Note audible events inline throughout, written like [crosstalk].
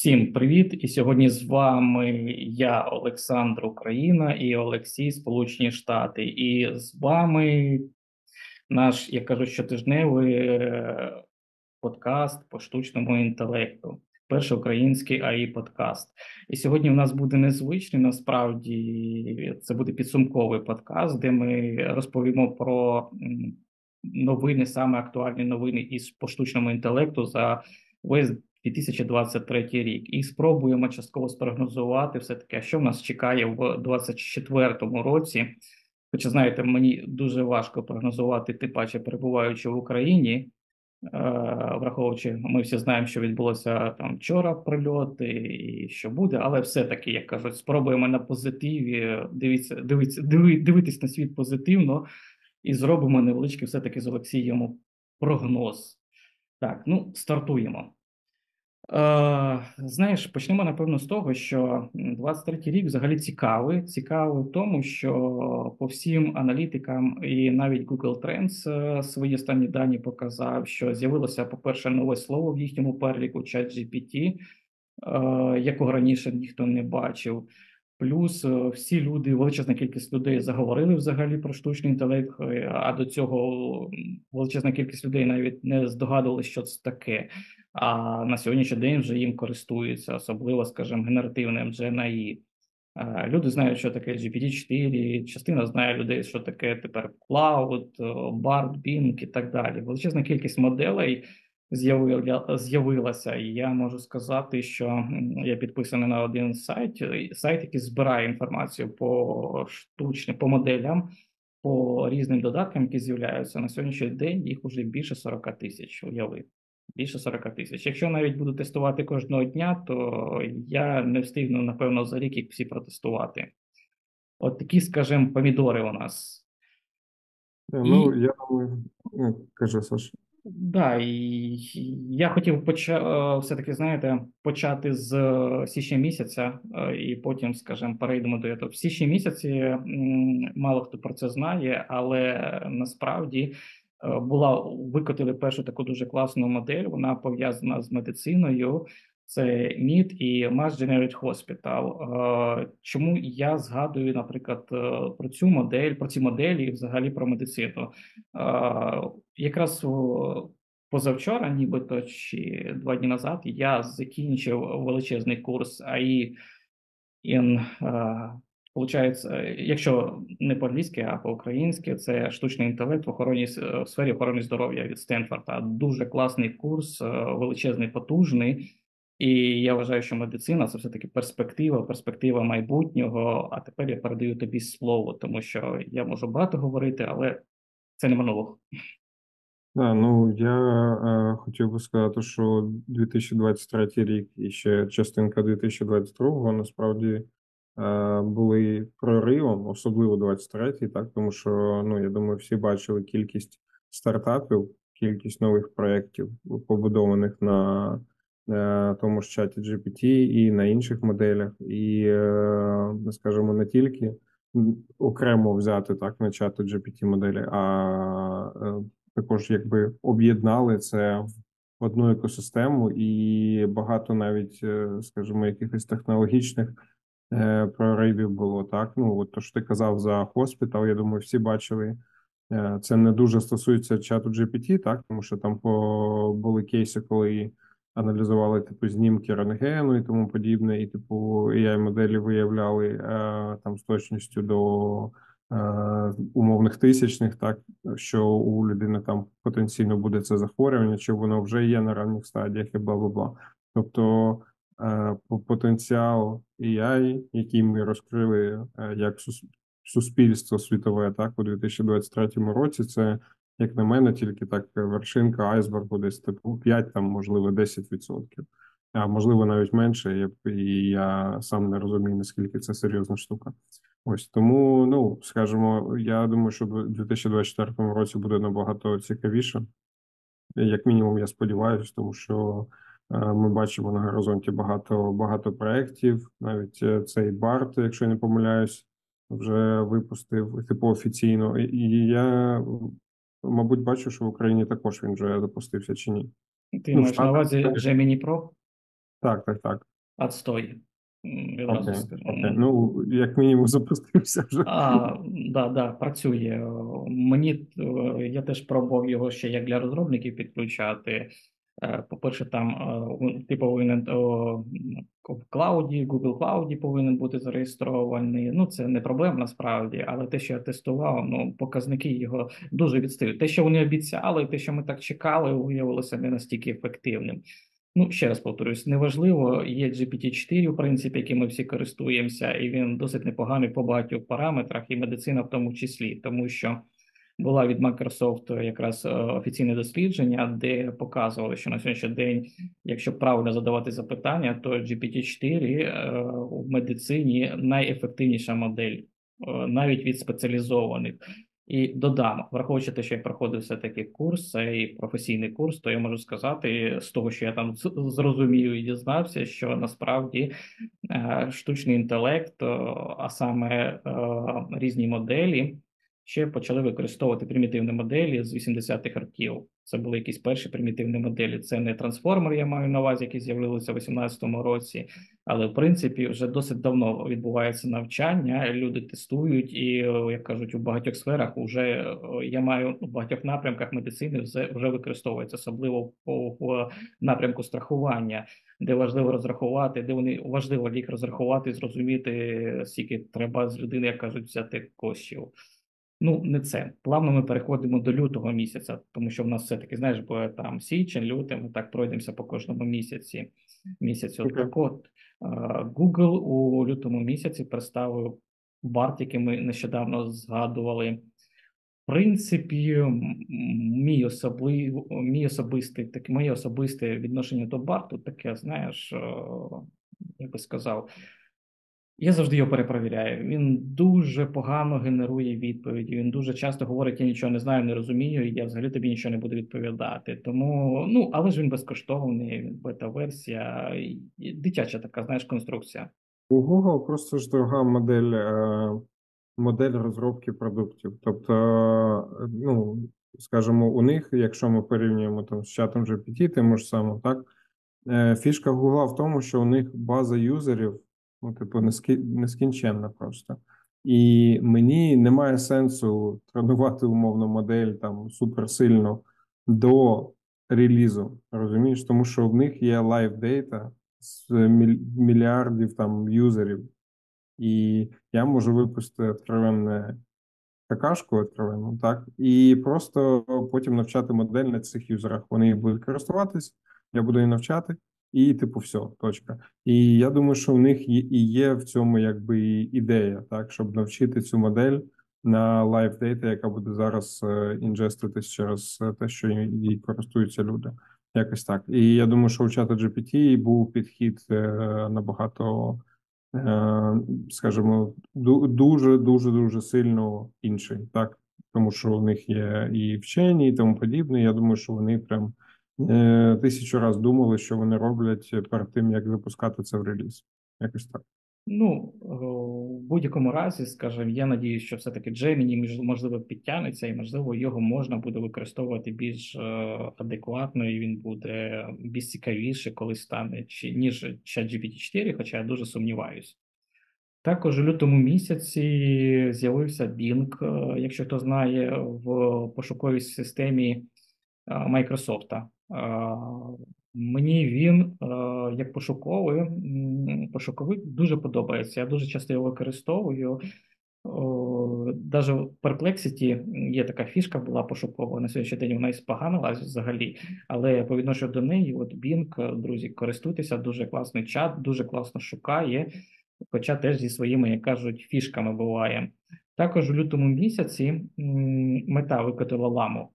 Всім привіт! І сьогодні з вами я, Олександр Україна і Олексій Сполучені Штати. І з вами наш, як кажу, щотижневий е, подкаст по штучному інтелекту. Перший український АІ подкаст. І сьогодні в нас буде незвичний. Насправді це буде підсумковий подкаст, де ми розповімо про новини, саме актуальні новини із по штучному інтелекту за весь 2023 рік, і спробуємо частково спрогнозувати все таки, що в нас чекає в 2024 році. Хоча, знаєте, мені дуже важко прогнозувати, тим паче перебуваючи в Україні, е, враховуючи, ми всі знаємо, що відбулося там вчора прильоти і що буде, але все-таки, як кажуть, спробуємо на позитиві дивіться, дивіться, диви, дивитись на світ позитивно і зробимо невеличкий все-таки з Олексієм прогноз. Так, ну стартуємо. Е, знаєш, почнемо напевно з того, що 23-й рік взагалі цікавий. Цікавий в тому, що по всім аналітикам і навіть Google Trends е, свої останні дані показав, що з'явилося, по-перше, нове слово в їхньому переліку ChatGPT, е, якого раніше ніхто не бачив. Плюс всі люди, величезна кількість людей заговорили взагалі про штучний інтелект, а до цього величезна кількість людей навіть не здогадувалися, що це таке. А на сьогоднішній день вже їм користуються, особливо, скажімо, генеративним GNI. Люди знають, що таке GPT-4, частина знає людей, що таке тепер Cloud, BART, Bing і так далі. Величезна кількість моделей з'явилася, і я можу сказати, що я підписаний на один сайт, сайт, який збирає інформацію по штучним, по моделям, по різним додаткам, які з'являються на сьогоднішній день. Їх уже більше 40 тисяч. Уяви більше 40 тисяч. Якщо навіть буду тестувати кожного дня, то я не встигну, напевно, за рік їх всі протестувати. От такі, скажімо, помідори у нас. Ну, І... я думаю, ну, кажи, Саша. Да, і я хотів поча... все-таки, знаєте, почати з січня місяця, і потім, скажімо, перейдемо до цього. В січні місяці мало хто про це знає, але насправді Е, була викотили першу таку дуже класну модель. Вона пов'язана з медициною. Це MIT і Mass Generate Hospital. Е, чому я згадую, наприклад, е, про цю модель, про ці моделі, і взагалі про медицину? Якраз позавчора, нібито чи два дні назад, я закінчив величезний курс AI in Получається, якщо не по-англійськи, а по-українськи, це штучний інтелект в охороні в сфері охорони здоров'я від Стенфорда. Дуже класний курс, е, величезний, потужний. І я вважаю, що медицина це все таки перспектива, перспектива майбутнього. А тепер я передаю тобі слово, тому що я можу багато говорити, але це не монолог. Да, ну я е, хотів би сказати, що 2023 рік і ще частинка 2022 насправді. Е, були проривом, особливо 23-й, так тому що ну я думаю, всі бачили кількість стартапів, кількість нових проєктів, побудованих на е, тому ж чаті GPT і на інших моделях, і е, скажімо, не тільки окремо взяти так на чати GPT моделі, а також якби об'єднали це в одну екосистему, і багато навіть, скажімо, якихось технологічних. Е, проривів було так. Ну от то, що ти казав за хоспітал, я думаю, всі бачили. Е, це не дуже стосується чату GPT, так тому що там були кейси, коли аналізували типу знімки рентгену і тому подібне, і типу ai моделі виявляли е, там з точністю до умовних тисячних, так що у людини там потенційно буде це захворювання, чи воно вже є на ранніх стадіях, і бла бла бла. Тобто потенціал AI, який ми розкрили е, як суспільство світове так у 2023 році. Це як на мене, тільки так вершинка айсбергу, десь типу 5, там можливо 10%. А можливо навіть менше, і я сам не розумію, наскільки це серйозна штука. Ось тому, ну скажімо, я думаю, що в 2024 році буде набагато цікавіше. Як мінімум, я сподіваюся, тому що Е, ми бачимо на горизонті багато багато проєктів. Навіть е, цей Барт, якщо я не помиляюсь, вже випустив типу офіційно. І я, мабуть, бачу, що в Україні також він вже запустився чи ні. Ти ну, маєш на увазі Gemini Pro? Так, так, так. Отстой. Відразу скажу. окей. Ну, як мінімум, запустився вже. А, да, да, працює. Мені е, я теж пробував його ще як для розробників підключати. Е, По-перше, там е, ти повинен о, в клауді, Google Cloud повинен бути зареєстрований. Ну, це не проблема насправді, але те, що я тестував, ну, показники його дуже відстають. Те, що вони обіцяли, те, що ми так чекали, виявилося не настільки ефективним. Ну, ще раз повторюсь, неважливо, є GPT-4, в принципі, яким ми всі користуємося, і він досить непоганий по багатьох параметрах, і медицина в тому числі, тому що була від Microsoft якраз е, офіційне дослідження, де показували, що на сьогоднішній день, якщо правильно задавати запитання, то GPT-4 е, в медицині найефективніша модель, е, навіть від спеціалізованих. І додам, враховуючи те, що я проходив все-таки курс, цей професійний курс, то я можу сказати з того, що я там зрозумів і дізнався, що насправді е, штучний інтелект, е, а саме е, різні моделі, ще почали використовувати примітивні моделі з 80-х років. Це були якісь перші примітивні моделі. Це не трансформер, я маю на увазі, які з'явилися в 18-му році. Але в принципі вже досить давно відбувається навчання. Люди тестують, і як кажуть, у багатьох сферах вже я маю у багатьох напрямках медицини вже, вже використовується, особливо по напрямку страхування, де важливо розрахувати, де вони важливо їх розрахувати, зрозуміти, скільки треба з людини, як кажуть, взяти коштів. Ну, не це. Плавно ми переходимо до лютого місяця, тому що в нас все-таки, знаєш, буде там січень, лютий, ми так пройдемося по кожному місяці. місяцю. Окей. Так от, е, Google у лютому місяці представив BART, який ми нещодавно згадували. В принципі, мій особливий, мій особистий, так, моє особисте відношення до Барту таке, знаєш, е, як би сказав, я завжди його перепровіряю. Він дуже погано генерує відповіді. Він дуже часто говорить: я нічого не знаю, не розумію, і я взагалі тобі нічого не буду відповідати. Тому, ну, але ж він безкоштовний, він бета-версія, дитяча така, знаєш, конструкція. У Google просто ж дорога модель, е, модель розробки продуктів. Тобто, е, ну, скажімо, у них, якщо ми порівнюємо там з чатом GPT, тим ж самим, так, е, фішка Google в тому, що у них база юзерів, ну, типу, нескінченна просто. І мені немає сенсу тренувати умовну модель там суперсильно до релізу. Розумієш, тому що в них є live data з мільярдів там юзерів, і я можу випустити откровенне какашку откровенну, так, і просто потім навчати модель на цих юзерах. Вони їх будуть користуватись, я буду її навчати, і типу, все, точка. І я думаю, що в них є, і є в цьому якби ідея, так, щоб навчити цю модель на live data, яка буде зараз е, інжеститись через е, те, що їй користуються люди. Якось так. І я думаю, що у чата GPT був підхід е, набагато, скажімо, ду- дуже дуже дуже сильно інший, так тому що у них є і вчені, і тому подібне. Я думаю, що вони прям тисячу раз думали, що вони роблять перед тим, як випускати це в реліз. Якось так. Ну, е, в будь-якому разі, скажімо, я надіюсь, що все-таки Gemini, між- можливо, підтягнеться, і, можливо, його можна буде використовувати більш е, адекватно, і він буде більш цікавіше, коли стане, ніж ChatGPT 4, хоча я дуже сумніваюсь. Також у лютому місяці з'явився Bing, е, якщо хто знає, в пошуковій системі е, Microsoft. Е, Мені він е, як пошуковий, м, пошуковик дуже подобається. Я дуже часто його використовую. Даже в Perplexity є така фішка була пошукова. На сьогоднішній день вона і споганилась взагалі. Але по відношенню до неї, от Bing, друзі, користуйтеся, дуже класний чат, дуже класно шукає, хоча теж зі своїми, як кажуть, фішками буває. Також у лютому місяці мета викотила ламу.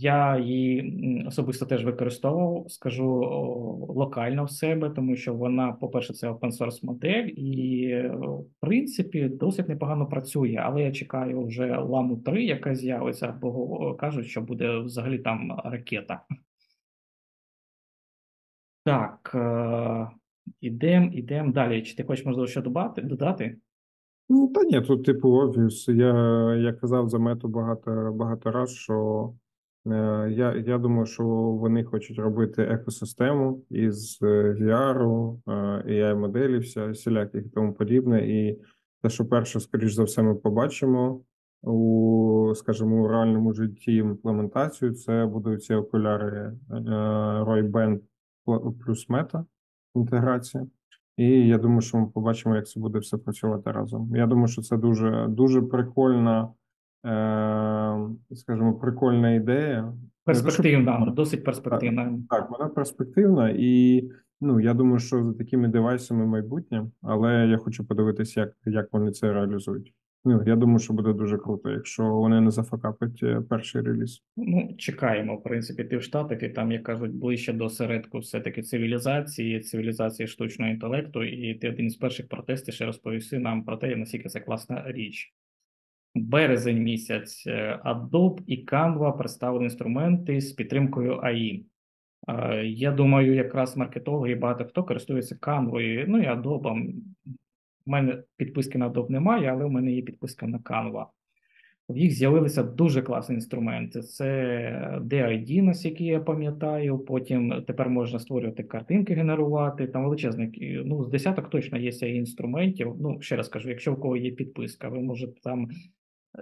Я її особисто теж використовував, скажу локально в себе, тому що вона, по-перше, це open source модель, і в принципі досить непогано працює. Але я чекаю вже ламу 3, яка з'явиться, бо кажуть, що буде взагалі там ракета. Так, ідемо, ідемо далі. Чи ти хочеш, можливо, що додати? Ну, та ні, тут типу обвіс. Я, я казав за мету багато багато раз, що Е, Я, я думаю, що вони хочуть робити екосистему із е, VR, е, ai моделі всіляких і тому подібне. І те, що перше, скоріш за все, ми побачимо у, скажімо, у реальному житті імплементацію, це будуть ці окуляри е, Ray-Ban плюс Meta інтеграція. І я думаю, що ми побачимо, як це буде все працювати разом. Я думаю, що це дуже дуже прикольна, е, скажімо, прикольна ідея. Перспективна, що досить перспективна. так, вона перспективна, і ну я думаю, що за такими девайсами майбутнє, але я хочу подивитися, як, як вони це реалізують. Ну, я думаю, що буде дуже круто, якщо вони не зафакапить е, перший реліз. Ну, чекаємо, в принципі, ти в Штатах, і там, як кажуть, ближче до середку все-таки цивілізації, цивілізації штучного інтелекту, і ти один із перших протестів ще розповісти нам про те, наскільки це класна річ. Березень місяць е, Adobe і Canva представили інструменти з підтримкою AI. Е, Я думаю, якраз маркетологи і багато хто користується Canva, ну і Adobe. У мене підписки на Adobe немає, але у мене є підписка на Canva. В їх з'явилися дуже класні інструменти. Це DID, наскільки я пам'ятаю. Потім тепер можна створювати картинки, генерувати. Там величезний, ну, з десяток точно є інструментів. Ну, ще раз кажу, якщо у кого є підписка, ви можете там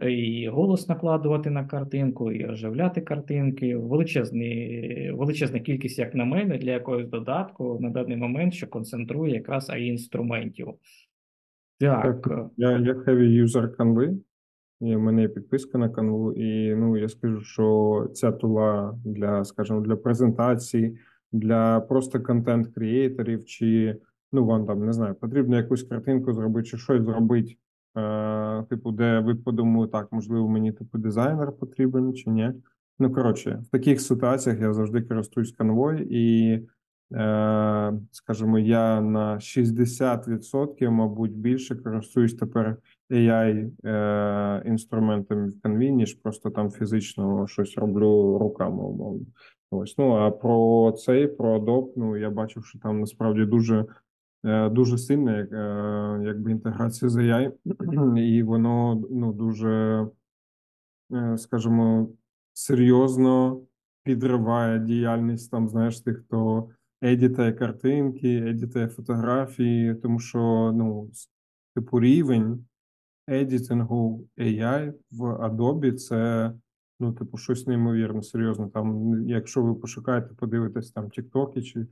і голос накладувати на картинку, і оживляти картинки. Величезний, величезна кількість, як на мене, для якогось додатку на даний момент, що концентрує якраз AI інструментів. Так, Так, я, я heavy user Canva, і в мене є підписка на Canva, і ну я скажу, що ця тула для, скажімо, для презентацій, для просто контент-креаторів, чи ну вам там не знаю, потрібно якусь картинку зробити, чи щось зробити. Е, типу, де ви подумали, так, можливо, мені типу дизайнер потрібен чи ні. Ну, коротше, в таких ситуаціях я завжди користуюсь канвою, і, е, скажімо, я на 60%, мабуть, більше користуюсь тепер AI е, інструментами в Canvі, ніж просто там фізично щось роблю руками, умовно. Ось, ну а про цей, про Adobe, ну я бачив, що там насправді дуже е, дуже сильна як, е, якби інтеграція з AI, і воно ну дуже, е, скажімо, серйозно підриває діяльність там, знаєш, тих, хто едітає картинки, едітає фотографії, тому що ну, типу рівень едітингу AI в Adobe це ну, типу, щось неймовірне, серйозно. Там, якщо ви пошукаєте, подивитесь там TikTok чи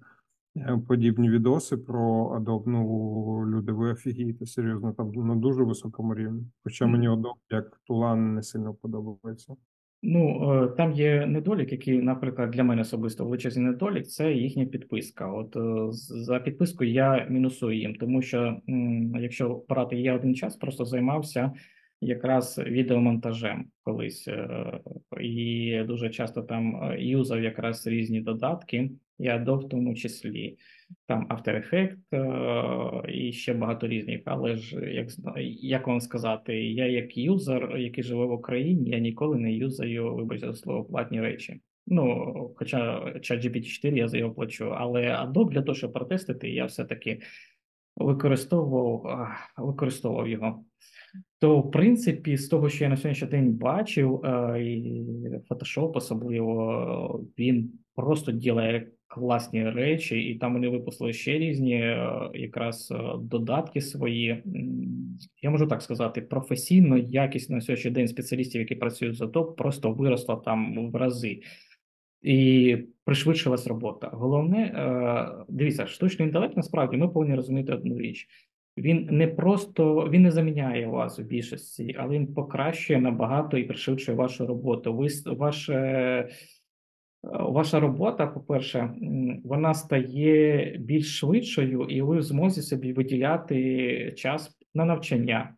е, подібні відоси про Adobe, ну, люди, ви офігієте, серйозно, там на дуже високому рівні. Хоча мені Adobe як тула не сильно подобається. Ну, е, там є недолік, який, наприклад, для мене особисто величезний недолік, це їхня підписка. От е, за підписку я мінусую їм, тому що якщо брати, я один час просто займався якраз відеомонтажем колись, е, і дуже часто там юзав якраз різні додатки, і Adobe в тому числі. Там After Effects е, і ще багато різних, але ж як як вам сказати, я як юзер, який живе в Україні, я ніколи не юзаю, вибачте за слово, платні речі. Ну, хоча ChatGPT 4 я за його плачу, але Adobe для того, щоб протестити, я все-таки використовував, використовував його. То, в принципі, з того, що я на сьогоднішній день бачив, е, і Photoshop особливо, він просто ділає класні речі, і там вони випустили ще різні е, якраз е, додатки свої. Я можу так сказати, професійно якість на сьогоднішній день спеціалістів, які працюють за Adobe, просто виросла там в рази. І пришвидшилась робота. Головне, е, дивіться, штучний інтелект насправді ми повинні розуміти одну річ. Він не просто він не заміняє вас у більшості, але він покращує набагато і пришвидшує вашу роботу. Ви ваше, ваша робота, по-перше, вона стає більш швидшою, і ви в змозі собі виділяти час на навчання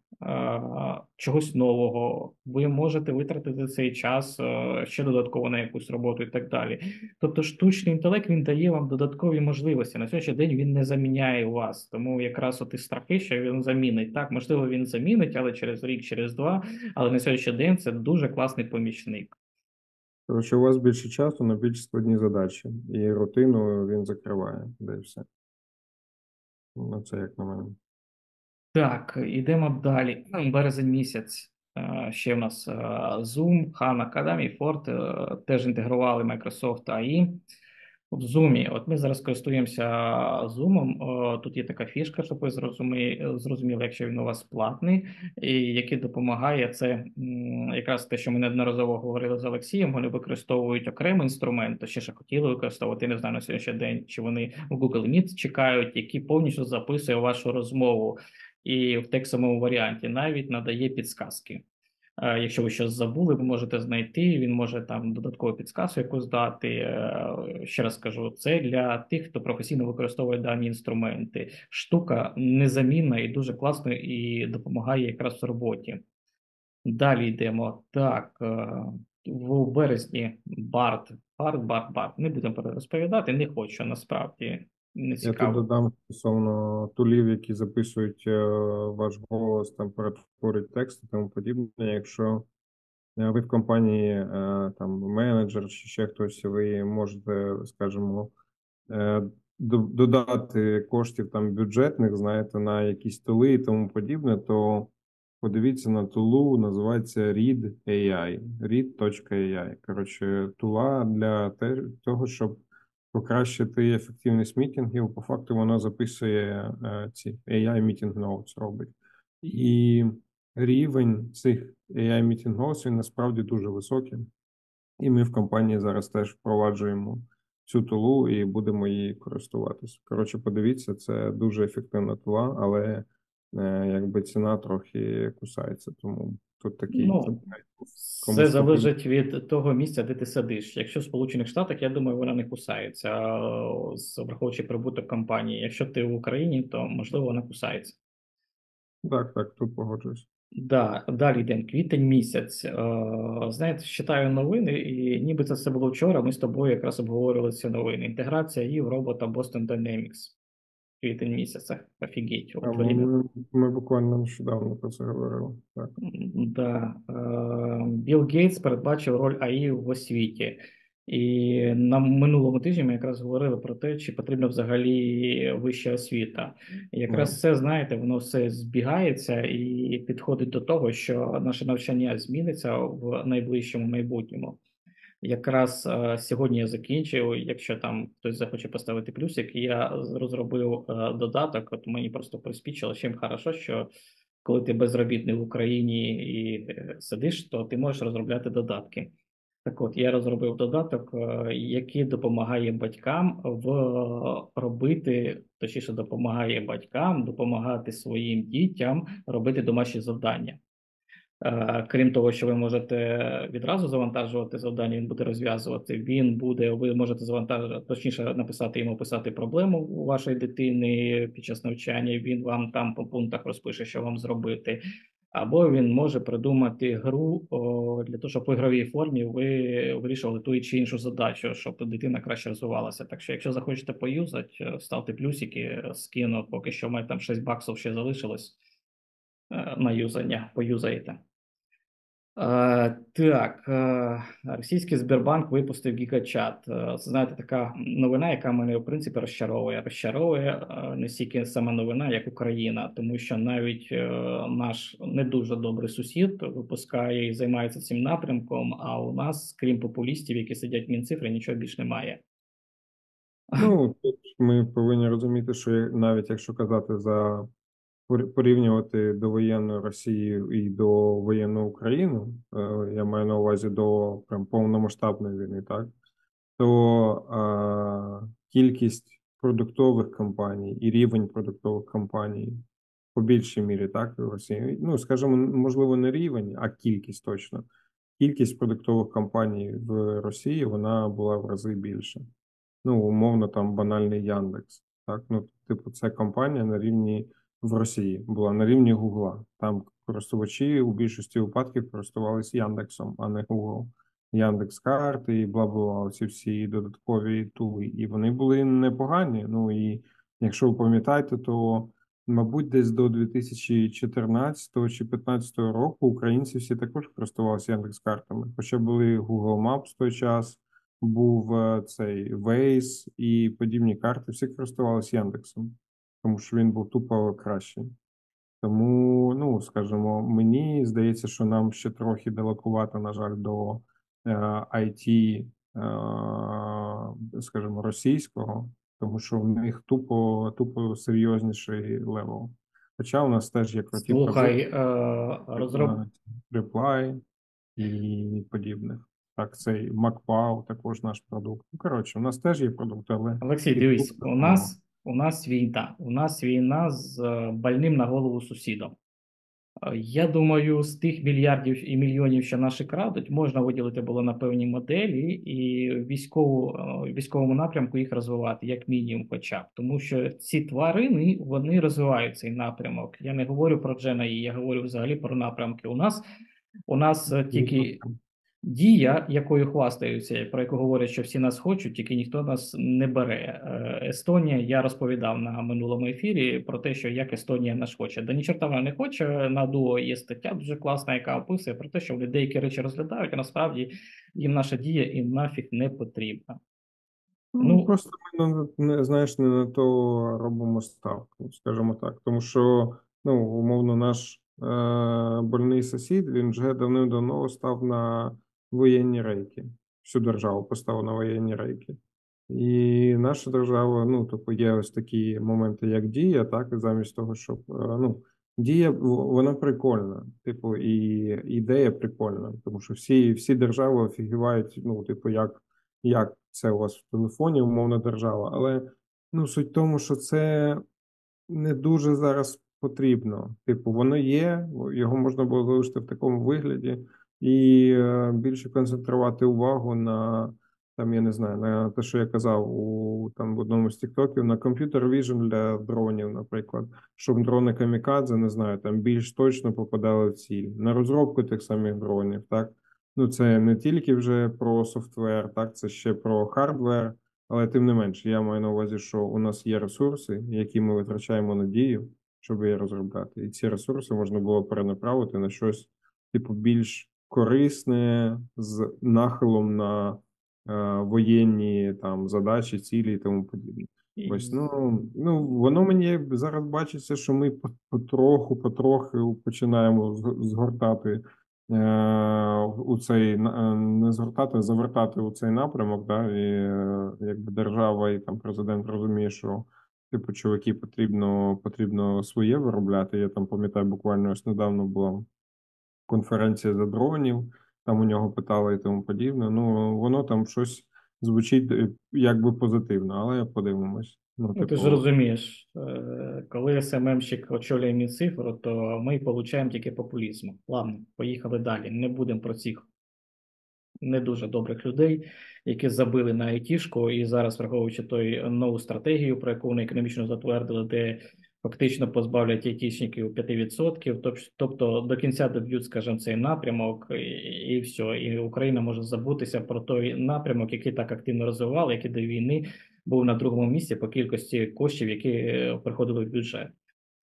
чогось нового. Ви можете витратити цей час ще додатково на якусь роботу і так далі. Тобто штучний інтелект він дає вам додаткові можливості. На сьогоднішній день він не заміняє вас. Тому якраз от і страхи, що він замінить. Так, можливо, він замінить, але через рік, через два. Але на сьогоднішній день це дуже класний помічник. Коротше, у вас більше часу на більш складні задачі, і рутину він закриває, де все. Ну, це як на мене. Так, ідемо далі. Березень місяць. Е, Ще в нас е, Zoom, Khan Academy, Ford теж інтегрували Microsoft AI. В Zoom, от ми зараз користуємося Zoom. Тут є така фішка, щоб ви зрозумі- зрозуміли, якщо він у вас платний, і який допомагає це якраз те, що ми неодноразово говорили з Олексієм. Вони використовують окремий інструмент, точніше хотіли використовувати. Не знаю на сьогоднішній день, чи вони в Google Meet чекають, який повністю записує вашу розмову і в текстовому варіанті навіть надає підсказки. Е, Якщо ви щось забули, ви можете знайти. Він може там додаткову підсказку якусь дати. Е, Ще раз кажу, це для тих, хто професійно використовує дані інструменти. Штука незамінна і дуже класно і допомагає якраз в роботі. Далі йдемо. Так, е, в березні Барт, Барт, Барт, Барт. Не будемо розповідати, не хочу насправді. Не Я тут додам стосовно тулів, які записують е, ваш голос, там перетворюють текст і тому подібне. Якщо е, ви в компанії е, там менеджер чи ще хтось, ви можете, скажімо, додати коштів там бюджетних, знаєте, на якісь тули і тому подібне, то подивіться на тулу, називається Read AI, read.ai. Коротше, тула для того, щоб покращити ефективність мітингів. По факту вона записує е, ці AI meeting notes робить. І рівень цих AI meeting notes він насправді дуже високий. І ми в компанії зараз теж впроваджуємо цю тулу і будемо її користуватися. Коротше, подивіться, це дуже ефективна тула, але е, якби ціна трохи кусається. Тому тут такий Ну, Все залежить від того місця, де ти сидиш. Якщо в Сполучених Штатах, я думаю, вона не кусається, з- враховуючи прибуток компанії. Якщо ти в Україні, то можливо вона кусається. так, так, тут погоджуюсь. Да, далі йдемо. Квітень місяць. Е, Знаєте, читаю новини, і ніби це все було вчора. Ми з тобою якраз обговорювали ці новини. Інтеграція і в робота Boston Dynamics. Квітень місяця. Офігеть. А От ми, ми буквально нещодавно про це говорили. Так. Да. Білл Гейтс передбачив роль AI в освіті. І на минулому тижні ми якраз говорили про те, чи потрібна взагалі вища освіта. І Якраз це, знаєте, воно все збігається і підходить до того, що наше навчання зміниться в найближчому майбутньому. Якраз е, сьогодні я закінчив. Якщо там хтось захоче поставити плюсик, я розробив е, додаток. От мені просто приспічило, чим хорошо, що коли ти безробітний в Україні і е, сидиш, то ти можеш розробляти додатки. Так от, я розробив додаток, який допомагає батькам в робити, точніше, допомагає батькам допомагати своїм дітям робити домашні завдання. Е, Крім того, що ви можете відразу завантажувати завдання, він буде розв'язувати. Він буде, ви можете завантажити, точніше написати йому писати проблему у вашої дитини під час навчання. Він вам там по пунктах розпише, що вам зробити. Або він може придумати гру о, для того, щоб в ігровій формі ви вирішували ту чи іншу задачу, щоб дитина краще розвивалася. Так що, якщо захочете поюзати, е, ставте плюсики, скину, поки що мене там 6 баксів ще залишилось е, на юзання, поюзаєте. Е, так, е, російський Сбербанк випустив гігачат. Е, Це знаєте, така новина, яка мене в принципі розчаровує. Розчаровує е, не стільки сама новина, як Україна, тому що навіть е, наш не дуже добрий сусід випускає і займається цим напрямком. А у нас, крім популістів, які сидять в Мінцифрі, нічого більш немає. Ну, тут ми повинні розуміти, що навіть якщо казати за порівнювати довоєнну Росію і до воєнну Україну, е, я маю на увазі до прям повномасштабної війни, так то е, кількість продуктових компаній і рівень продуктових компаній по більшій мірі, так, в Росії. Ну, скажімо, можливо, не рівень, а кількість точно. Кількість продуктових компаній в Росії вона була в рази більше. Ну, умовно, там банальний Яндекс. Так, ну, типу, це компанія на рівні в Росії була на рівні Гугла. Там користувачі у більшості випадків користувалися Яндексом, а не Google. Яндекс карти і бла бла, ці всі додаткові тули. І вони були непогані. Ну і якщо ви пам'ятаєте, то мабуть, десь до 2014 чи 2015 року українці всі також користувалися Яндекс картами. Хоча були Google Maps в той час, був е, цей Waze і подібні карти. Всі користувалися Яндексом, тому що він був тупо кращий. Тому, ну, скажімо, мені здається, що нам ще трохи далекувати, на жаль, до е, IT, е, скажімо, російського, тому що в них тупо, тупо серйозніший level. Хоча у нас теж є круті Слухай, е, продукти, розроб... е, Reply і подібних. Так, цей MacPow також наш продукт. Ну, коротше, у нас теж є продукти, але Олексій, дивись, у нас, у нас війна. У нас війна з е, больним на голову сусідом. Е, Я думаю, з тих мільярдів і мільйонів, що наші крадуть, можна виділити було на певні моделі і військову, е, військовому напрямку їх розвивати, як мінімум, хоча б. Тому що ці тварини вони розвивають цей напрямок. Я не говорю про GNI, я говорю взагалі про напрямки. У нас у нас тільки дія, якою хвастаються, про яку говорять, що всі нас хочуть, тільки ніхто нас не бере. Е, Естонія, я розповідав на минулому ефірі про те, що як Естонія нас хоче. Да ні чорта вона не хоче. На дуо є стаття дуже класна, яка описує про те, що вони деякі речі розглядають, а насправді їм наша дія і нафіг не потрібна. Ну, Ну- просто ми не знаєш, не на то робимо ставку, скажімо так. Тому що, ну, умовно, наш е, больний сусід, він вже давним-давно став на воєнні рейки. Всю державу поставив на воєнні рейки. І наша держава, ну, тобто є ось такі моменти, як дія, так, замість того, щоб е, ну, дія вона прикольна, типу, і ідея прикольна, тому що всі, всі держави офігівають, ну, типу, як як це у вас в телефоні, умовна держава. Але ну, суть в тому, що це не дуже зараз потрібно. Типу, воно є, його можна було залишити в такому вигляді і е, більше концентрувати увагу на. Там, я не знаю, на те, що я казав у там в одному з тіктоків, на computer vision для дронів, наприклад, щоб дрони камікадзе, не знаю, там більш точно попадали в ціль, на розробку тих самих дронів, так. Ну, це не тільки вже про software, так, це ще про hardware, але тим не менше, я маю на увазі, що у нас є ресурси, які ми витрачаємо на дію, щоб її розробляти. І ці ресурси можна було перенаправити на щось, типу, більш корисне з нахилом на е, воєнні там задачі, цілі і тому подібне. Ось, ну, ну, воно мені зараз бачиться, що ми по- потроху, починаємо згортати е, у цей е, не згортати, а завертати у цей напрямок, да, і е, якби держава і там президент розуміє, що типу чуваки потрібно, потрібно своє виробляти. Я там пам'ятаю, буквально ось недавно була конференція за дронів, там у нього питали і тому подібне. Ну, воно там щось звучить е, якби позитивно, але подивимось. Ну, Ну, ти ж типу, розумієш, е, коли СММщик очолює Мінцифру, то ми получаємо тільки популізм. Ладно, поїхали далі. Не будемо про цих не дуже добрих людей, які забили на айтішку, і зараз, враховуючи той нову стратегію, про яку вони економічно затвердили, де фактично позбавлять айтішників 5%, тоб- тобто до кінця доб'ють, скажімо, цей напрямок, і, і все. І Україна може забутися про той напрямок, який так активно розвивали, який до війни був на другому місці по кількості коштів, які е, приходили в бюджет.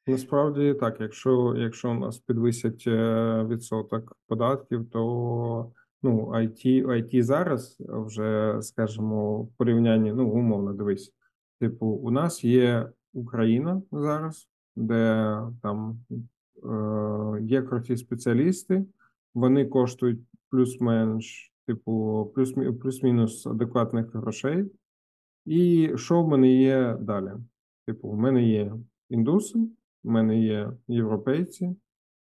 Насправді так, якщо, якщо у нас підвисять е, відсоток податків, то ну, IT, IT зараз вже, скажімо, в порівнянні, ну, умовно, дивись, типу, у нас є Україна зараз, де там е, є круті спеціалісти, вони коштують плюс-менш, типу, плюс, плюс-мінус адекватних грошей. І що в мене є далі? Типу, в мене є індуси, у мене є європейці,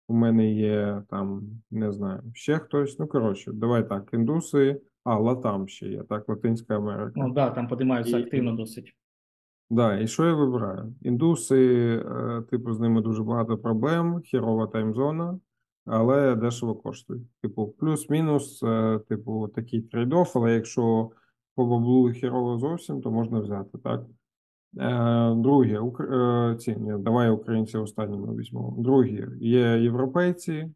у мене є там, не знаю, ще хтось. Ну, коротше, давай так, індуси, а Латам ще є, так, Латинська Америка. Ну да, там подимаються І- активно досить. Да, і що я вибираю? Індуси, е, типу, з ними дуже багато проблем, хірова таймзона, але дешево коштують. Типу, плюс-мінус, е, типу, такий трейд-офф, але якщо по баблу хірово зовсім, то можна взяти, так? Е, Друге, ці, ні, давай українці останніми візьмемо. Другі, є європейці,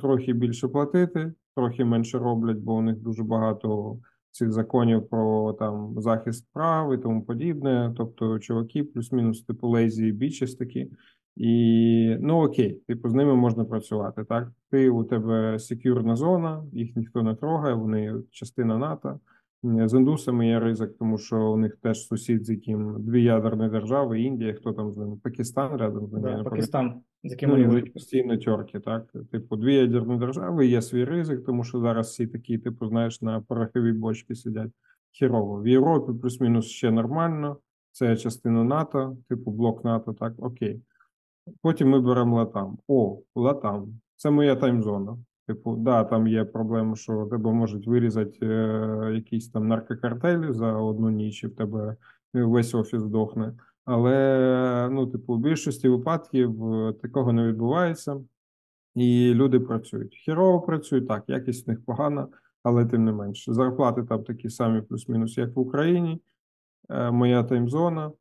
трохи більше платити, трохи менше роблять, бо у них дуже багато цих законів про там захист прав і тому подібне. Тобто, чуваки, плюс-мінус, типу лезі, більшість такі. І ну окей, типу, з ними можна працювати. Так, ти у тебе секюрна зона, їх ніхто не трогає, вони частина НАТО. З індусами є ризик, тому що у них теж сусід, з яким дві ядерні держави, Індія, хто там з ними, Пакистан рядом з ними. Да, Пакистан, з яким Ну, вони постійно терки, так? Типу, дві ядерні держави, є свій ризик, тому що зараз всі такі, типу, знаєш, на пороховій бочці сидять хірово. В Європі плюс-мінус ще нормально. Це частина НАТО, типу блок НАТО, так, окей. Потім ми беремо Латам. О, Латам. Це моя таймзона. Типу, да, там є проблема, що тебе можуть вирізати е, якісь там наркокартелі за одну ніч, і в тебе весь офіс здохне. Але, ну, типу, в більшості випадків е, такого не відбувається, і люди працюють. Хірово працюють, так, якість в них погана, але тим не менше. Зарплати там такі самі, плюс-мінус, як в Україні. Е, Моя таймзона.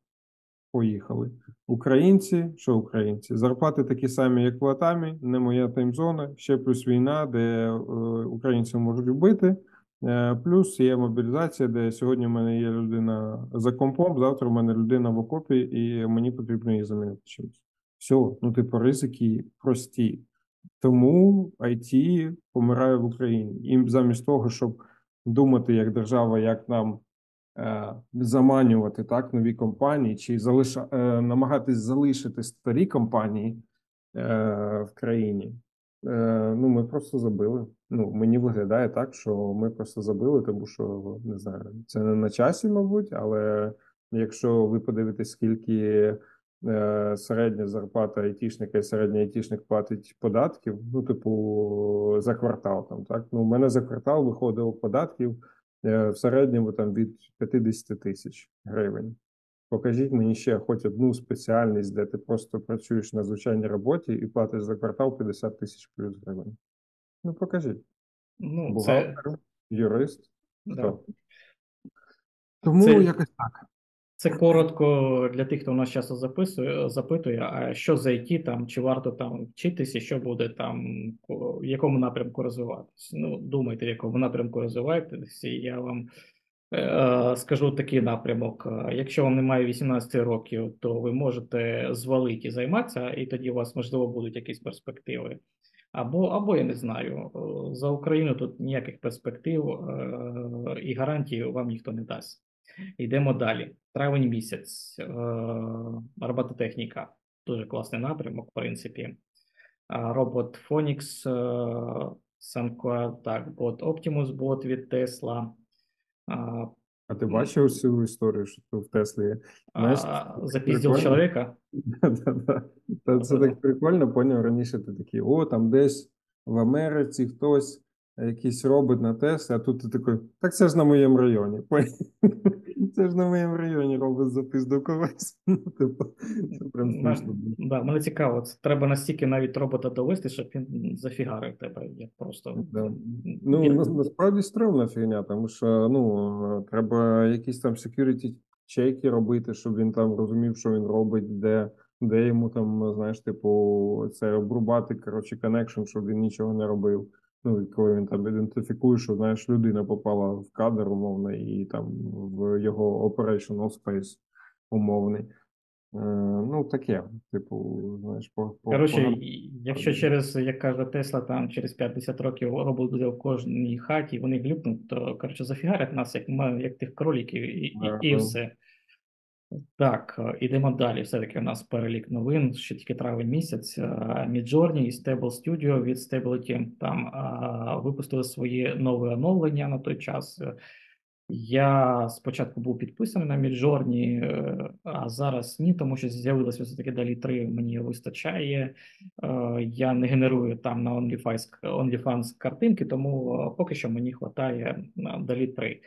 Поїхали. Українці, що українці? Зарплати такі самі, як в Латамі, не моя таймзона. Ще плюс війна, де е, українців можуть вбити. Е, плюс є мобілізація, де сьогодні в мене є людина за компом, завтра в мене людина в окопі, і мені потрібно її замінити чимось. Все, ну типу, ризики прості. Тому IT помирає в Україні. І замість того, щоб думати як держава, як нам заманювати так нові компанії, чи залиша, е, намагатись залишити старі компанії е, в країні. Е, ну, ми просто забили. Ну, мені виглядає так, що ми просто забили, тому що не знаю, це не на часі, мабуть, але якщо ви подивитесь, скільки е, середня зарплата айтішника і середній айтішник платить податків, ну, типу, за квартал там, так? Ну, у мене за квартал виходило податків е, в середньому там від 50 тисяч гривень. Покажіть мені ще хоч одну спеціальність, де ти просто працюєш на звичайній роботі і платиш за квартал 50 тисяч плюс гривень. Ну, покажіть. Ну, це, Бухгалтер, юрист. да. хто? Тому Це- якось так. Це коротко для тих, хто у нас часто записує, запитує, а що за IT там, чи варто там вчитися, що буде там, в якому напрямку розвиватися. Ну, думайте, в якому напрямку розвиваєтеся, і я вам е, скажу такий напрямок. Якщо вам немає 18 років, то ви можете звалити і займатися, і тоді у вас, можливо, будуть якісь перспективи. Або, або я не знаю, е, за Україну тут ніяких перспектив е, і гарантій вам ніхто не дасть. Йдемо далі. Травень місяць. Е, робототехніка. Дуже класний напрямок, в принципі. Робот Phoenix, е, так, бот Optimus бот від Tesla. А, ти бачив цю історію, що тут в Теслі є? Знаєш, а, запіздив чоловіка. [laughs] Це так прикольно, поняв, раніше ти такий, о, там десь в Америці хтось, якийсь робот на Теслі, а тут ти такий, так це ж на моєму районі. [laughs] Це ж на моєму районі робот запиздив когось. [laughs] Ну, Типу, це прям смішно. Да, мене цікаво, це треба настільки навіть робота довести, щоб він зафігарив тебе. Я просто Да. Ну, насправді стрімна фігня, тому що ну, треба якісь там security чеки робити, щоб він там розумів, що він робить, де, де йому там, знаєш, типу, це обрубати, коротше, connection, щоб він нічого не робив. Ну, і коли він там ідентифікує, що знаєш, людина попала в кадр умовно, і там в його operational space умовний. Е, ну, таке, типу, знаєш, по, по Коротше, і- якщо через, як каже Тесла, там через 50 років робот буде в кожній хаті, вони глюкнуть, то коротше зафігарять нас, як ми, як тих кроліків, і, і, і все. Так, е, ідемо далі. Все-таки у нас перелік новин, ще тільки травень місяць. Е, Midjourney і Stable Studio від Stability там випустили свої нове оновлення на той час. Е, Я спочатку був підписаний на Midjourney, е, а зараз ні, тому що з'явилося все-таки далі 3 мені вистачає. Е, Я не генерую там на OnlyFans, OnlyFans картинки, тому е, поки що мені вистачає далі 3.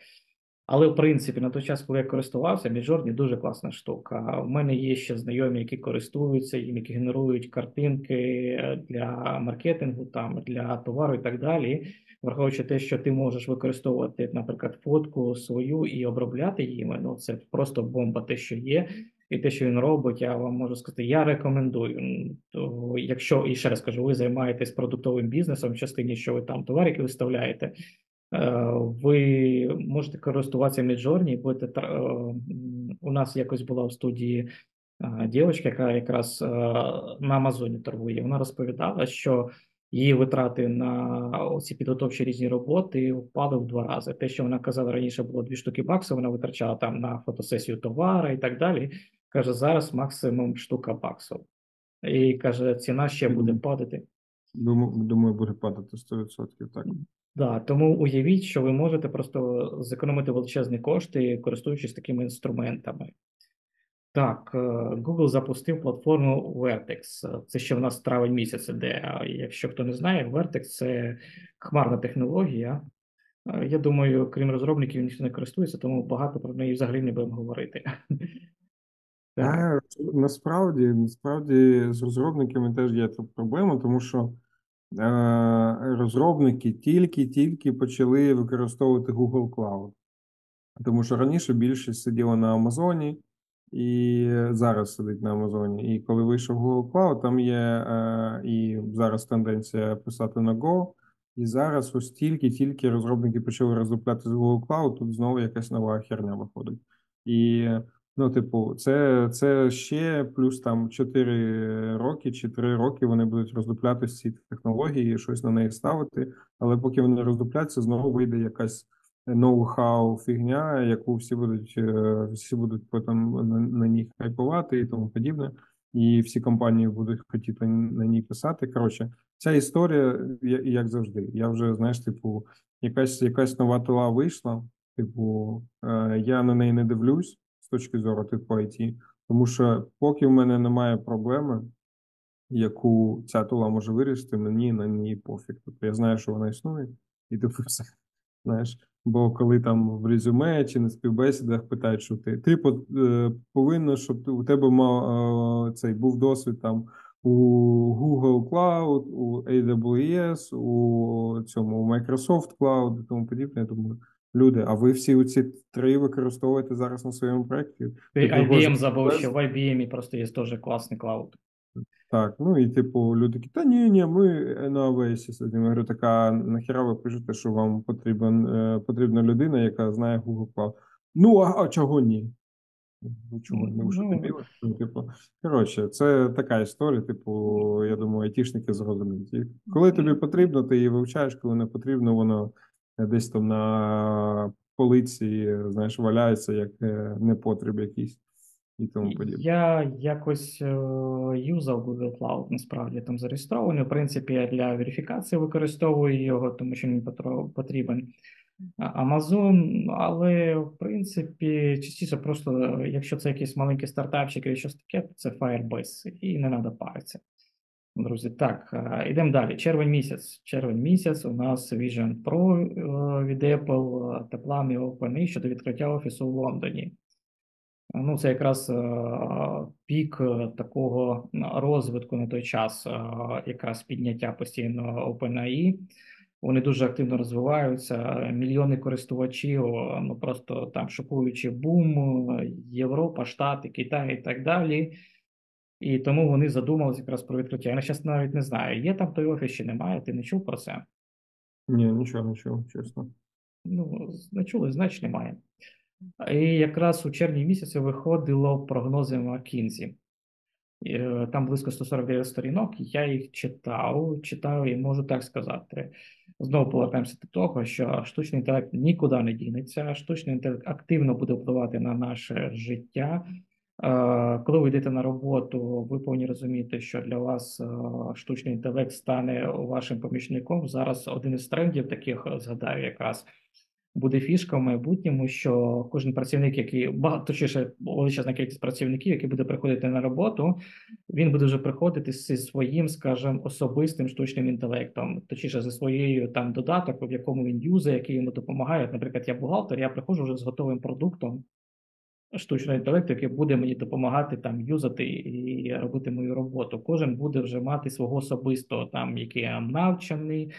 Але в принципі, на той час, коли я користувався, Midjourney дуже класна штука. У мене є ще знайомі, які користуються їм, які генерують картинки е, для маркетингу, там для товару і так далі. Враховуючи те, що ти можеш використовувати, наприклад, фотку свою і обробляти її, ну це просто бомба, те, що є. І те, що він робить, я вам можу сказати, я рекомендую. То, якщо і ще раз кажу, ви займаєтесь продуктовим бізнесом в частині, що ви там товар, який виставляєте, Ви можете користуватися Midjourney, будете е, у нас якось була в студії е, дівчинка, яка якраз е, на Амазоні торгує. Вона розповідала, що її витрати на ці підготовчі різні роботи впали в два рази. Те, що вона казала раніше, було дві штуки баксів, вона витрачала там на фотосесію товара і так далі. Каже, зараз максимум штука баксів. І каже, ціна ще буде падати. Думаю, думаю, буде падати 100%, так. Да, тому уявіть, що ви можете просто зекономити величезні кошти, користуючись такими інструментами. Так, е, Google запустив платформу Vertex. Це ще в нас травень місяць іде. Якщо хто не знає, Vertex це хмарна технологія. Е, Я думаю, крім розробників, ніхто не користується, тому багато про неї взагалі не будемо говорити. Так. А, насправді, насправді з розробниками теж є тут проблема, тому що е, розробники тільки-тільки почали використовувати Google Cloud. Тому що раніше більшість сиділа на Амазоні і зараз сидить на Амазоні. І коли вийшов Google Cloud, там є е, і зараз тенденція писати на Go. І зараз ось тільки-тільки розробники почали роздупляти з Google Cloud, тут знову якась нова херня виходить. І ну, типу, це, це ще плюс там 4 роки чи 3 роки вони будуть роздупляти ці технології, щось на неї ставити. Але поки вони роздупляться, знову вийде якась ноу-хау фігня, яку всі будуть е, всі будуть потім на, на ній хайпувати і тому подібне. І всі компанії будуть хотіти на ній писати. Коротше, ця історія, як завжди. Я вже, знаєш, типу, якась якась нова тила вийшла. Типу, е, я на неї не дивлюсь з точки зору типу IT, тому що поки в мене немає проблеми, яку ця тула може вирішити, мені на ній пофіг. Тобто я знаю, що вона існує, і типу все. Знаєш, бо коли там в резюме чи на співбесідах питають, що ти ти е, повинен, щоб у тебе мав е, цей був досвід там у Google Cloud, у AWS, у цьому у Microsoft Cloud і тому подібне. Я думаю, люди, а ви всі оці три використовуєте зараз на своєму проєкті? Ти Так, IBM можете забув, що в IBM просто є теж класний клауд. Так, ну і типу, люди такі, та ні, ні, ми на AWS сидимо. Я говорю, така нахіра ви пишете, що вам потрібен, е, потрібна людина, яка знає Google Cloud. Ну, а, а чого ні? Ну, чого ні? Ви що, Ну. Ну, типу, коротше, це така історія, типу, я думаю, айтішники зрозуміють. Коли тобі потрібно, ти її вивчаєш, коли не потрібно, воно десь там на полиці, знаєш, валяється як е, непотріб якийсь і тому подібне. Я якось е, юзав Google Cloud, насправді там зареєстрований. В принципі, я для верифікації використовую його, тому що мені потрібен Amazon, але в принципі, частіше просто, е, якщо це якийсь маленький стартапчик і щось таке, то це Firebase, і не треба паритися. Друзі, так, е, йдемо далі. Червень місяць. Червень місяць у нас Vision Pro е, від Apple та плани OpenAI щодо відкриття офісу в Лондоні. Ну, це якраз е, пік такого розвитку на той час, якраз підняття постійно OpenAI. Вони дуже активно розвиваються, мільйони користувачів, ну просто там шокуючи бум, Європа, Штати, Китай і так далі. І тому вони задумалися якраз про відкриття. Я зараз навіть не знаю, є там той офіс чи немає, ти не чув про це? Ні, нічого, нічого, чесно. Ну, не чули, значить немає. І якраз у червні місяці виходило прогнози McKinsey. Е, Там близько 149 сторінок, я їх читав, читаю і можу так сказати. Знову повертаємося до того, що штучний інтелект нікуди не дінеться, штучний інтелект активно буде впливати на наше життя. Е, Коли ви йдете на роботу, ви повинні розуміти, що для вас е, штучний інтелект стане вашим помічником. Зараз один із трендів таких е, згадаю якраз буде фішка в майбутньому, що кожен працівник, який багато точніше, величезна кількість працівників, які буде приходити на роботу, він буде вже приходити зі своїм, скажімо, особистим штучним інтелектом, точніше, зі своєю там додаток, в якому він юзає, який йому допомагає. Наприклад, я бухгалтер, я приходжу вже з готовим продуктом штучного інтелекту, який буде мені допомагати там юзати і робити мою роботу. Кожен буде вже мати свого особистого, там який навчений,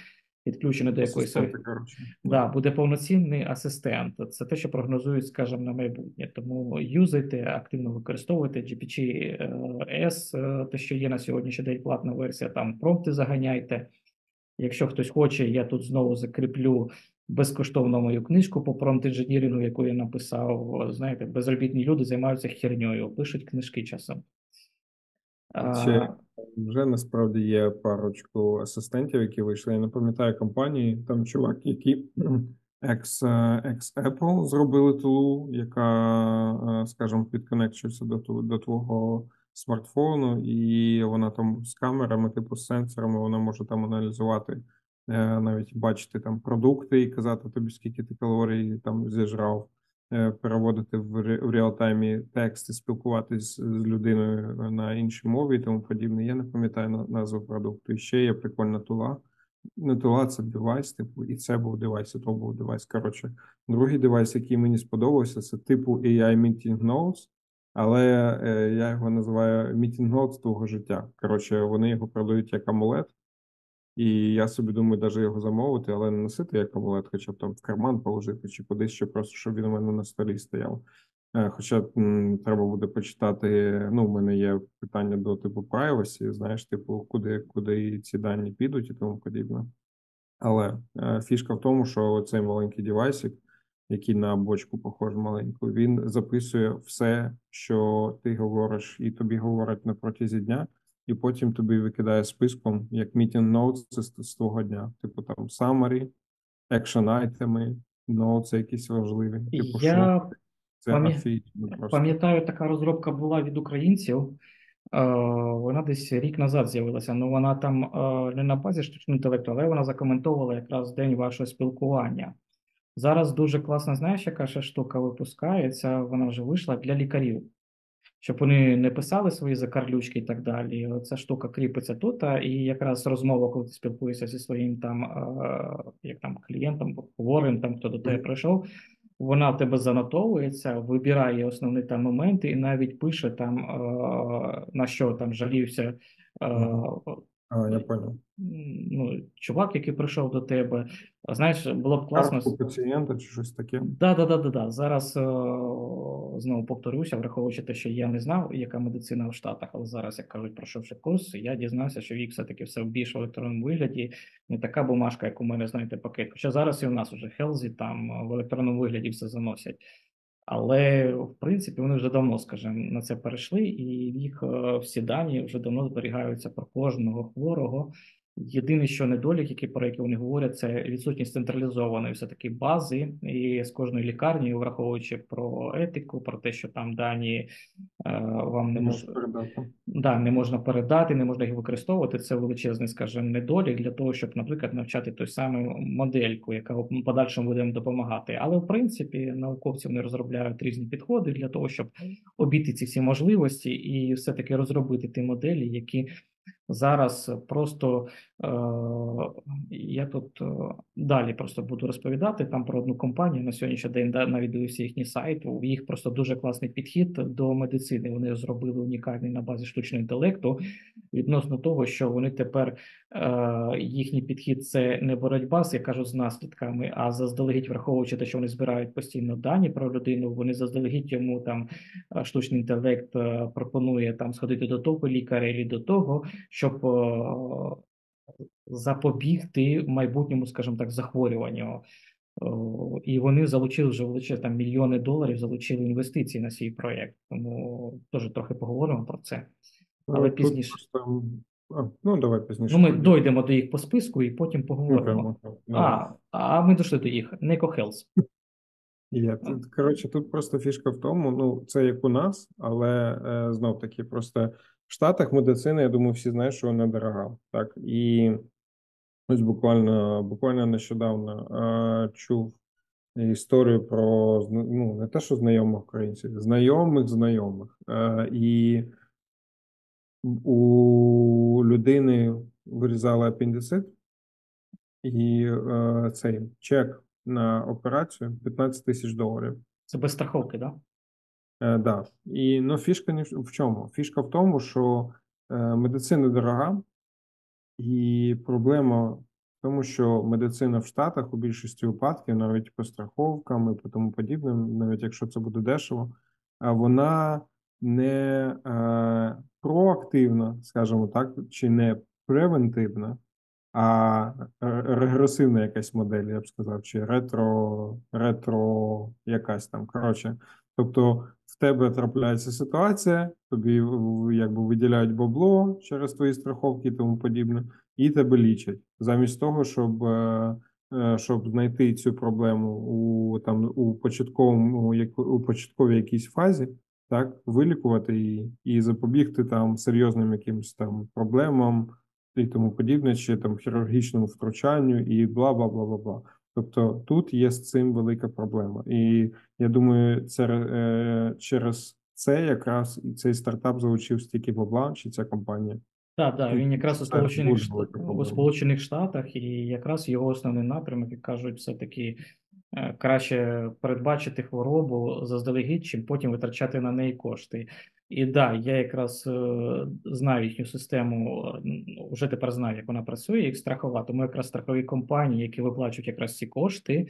підключений до якоїсь Да, буде повноцінний асистент. Це те, що прогнозують, скажімо, на майбутнє. Тому юзайте, активно використовуйте GPT-S, е, те, що є на сьогоднішній день платна версія, там промпти заганяйте. Якщо хтось хоче, я тут знову закріплю безкоштовно мою книжку по промпт-інженірингу, яку я написав. Знаєте, безробітні люди займаються херньою, пишуть книжки часом. Ще вже насправді є парочку асистентів, які вийшли. Я не пам'ятаю компанії. Там чувак, який [clears throat] екс, екс Apple зробили тулу, яка, е, скажімо, підконекчується до до твого смартфону, і вона там з камерами, типу з сенсорами, вона може там аналізувати, е, навіть бачити там продукти і казати тобі, скільки ти калорій там зіжрав, е, переводити в ре- реалтаймі тексти, спілкуватись з людиною на іншій мові і тому подібне. Я не пам'ятаю назву продукту. І ще є прикольна тула. Не тула, це девайс, типу, і це був девайс, і то був девайс. Коротше, другий девайс, який мені сподобався, це типу AI Meeting Notes, але е, я його називаю Meeting Notes твого життя. Коротше, вони його продають як амулет, і я собі думаю, навіть його замовити, але не носити як амулет, хоча б там в карман положити чи кудись ще просто, щоб він у мене на столі стояв. Е, Хоча треба буде почитати. Ну, в мене є питання до типу privacy, знаєш, типу, куди, куди ці дані підуть і тому подібне. Але е, фішка в тому, що цей маленький девайсик, який на бочку похож маленьку, він записує все, що ти говориш, і тобі говорять на протязі дня, і потім тобі викидає списком як meeting notes з, твого дня. Типу там summary, action айтеми, notes якісь важливі. Типу, що Я це пам'я- офігенно просто. пам'ятаю, така розробка була від українців. Е, Вона десь рік назад з'явилася. Ну вона там е, не на базі штучного інтелекту, але вона закоментовувала якраз день вашого спілкування. Зараз дуже класна, знаєш, яка ще штука випускається, вона вже вийшла для лікарів. Щоб вони не писали свої закарлючки і так далі. Ця штука кріпиться тут, і якраз розмова, коли ти спілкуєшся зі своїм там, як там клієнтом, хворим, там хто до тебе прийшов, вона в тебе занотовується, вибирає основні там моменти і навіть пише там, на що там жалівся. А, я понял. ну, чувак, який прийшов до тебе. Знаєш, було б класно. Картку пацієнта чи щось таке. Да, да, да, да, да. Зараз е, знову повторюся, враховуючи те, що я не знав, яка медицина в Штатах, але зараз, як кажуть, пройшовши курс, я дізнався, що їх все-таки все в більш в електронному вигляді, не така бумажка, як у мене, знаєте, пакет. Хоча зараз і у нас уже Хелзі там е, в електронному вигляді все заносять. Але в принципі вони вже давно, скажімо, на це перейшли, і їх е, всі дані вже давно зберігаються про кожного хворого. Єдине, що недолік, який про який вони говорять, це відсутність централізованої все таки бази, і з кожної лікарні, враховуючи про етику, про те, що там дані е, вам не можу передати. Да, не можна передати, не можна їх використовувати. Це величезний, скажімо, недолік для того, щоб, наприклад, навчати той самий модельку, яка в подальшому буде допомагати. Але в принципі науковці вони розробляють різні підходи для того, щоб обійти ці всі можливості і все-таки розробити ті моделі, які зараз просто я тут е, далі просто буду розповідати там про одну компанію на сьогоднішній день, дивився їхній сайт. У їх просто дуже класний підхід до медицини. Вони зробили унікальний на базі штучного інтелекту відносно того, що вони тепер е, їхній підхід це не боротьба як кажуть з наслідками, а заздалегідь враховуючи те, що вони збирають постійно дані про людину. Вони заздалегідь йому там е, штучний інтелект е, пропонує там сходити до того лікаря і до того, щоб е, запобігти майбутньому, скажімо так, захворюванню. І вони залучили вже величезні там мільйони доларів, залучили інвестиції на свій проєкт. Тому теж трохи поговоримо про це. Але Тут пізніше. просто- ну, давай пізніше. Ну, ми тоді. дойдемо до їх по списку і потім поговоримо. Ну, А, а ми дійшли до їх. Неко Health. Є. Тут, коротше, тут просто фішка в тому, ну, це як у нас, але е, знов таки, просто в Штатах медицина, я думаю, всі знають, що вона дорога. Так, і ось буквально, буквально нещодавно е, чув історію про ну, не те, що знайомих українців, знайомих знайомих. Е, і у людини вирізали апендицит, і е, цей чек на операцію 15 тисяч доларів. Це без страховки, да? Е, да. І ну, фішка не в чому? Фішка в тому, що е, медицина дорога, і проблема в тому, що медицина в Штатах у більшості випадків, навіть по страховкам і по тому подібним, навіть якщо це буде дешево, а вона не е, проактивна, скажімо так, чи не превентивна, а ре- регресивна якась модель, я б сказав, чи ретро, ретро якась там. Коротше, тобто тебе трапляється ситуація, тобі якби виділяють бабло через твої страховки і тому подібне, і тебе лічать. Замість того, щоб, е, е, щоб знайти цю проблему у там у початковому у початковій якійсь фазі, так, вилікувати її і запобігти там серйозним якимось там проблемам і тому подібне, чи там хірургічному втручанню, і бла бла бла бла бла. Тобто тут є з цим велика проблема. І я думаю, це е, через це якраз і цей стартап залучив стільки бабла, чи ця компанія. Так, так, він якраз у Сполучених, у. Сполучених Штатах, і якраз його основний напрямок, як кажуть, все-таки е, краще передбачити хворобу заздалегідь, чим потім витрачати на неї кошти. І да, я якраз е, знаю їхню систему, е, ну, вже тепер знаю, як вона працює, як страхова. Тому якраз страхові компанії, які виплачують якраз ці кошти,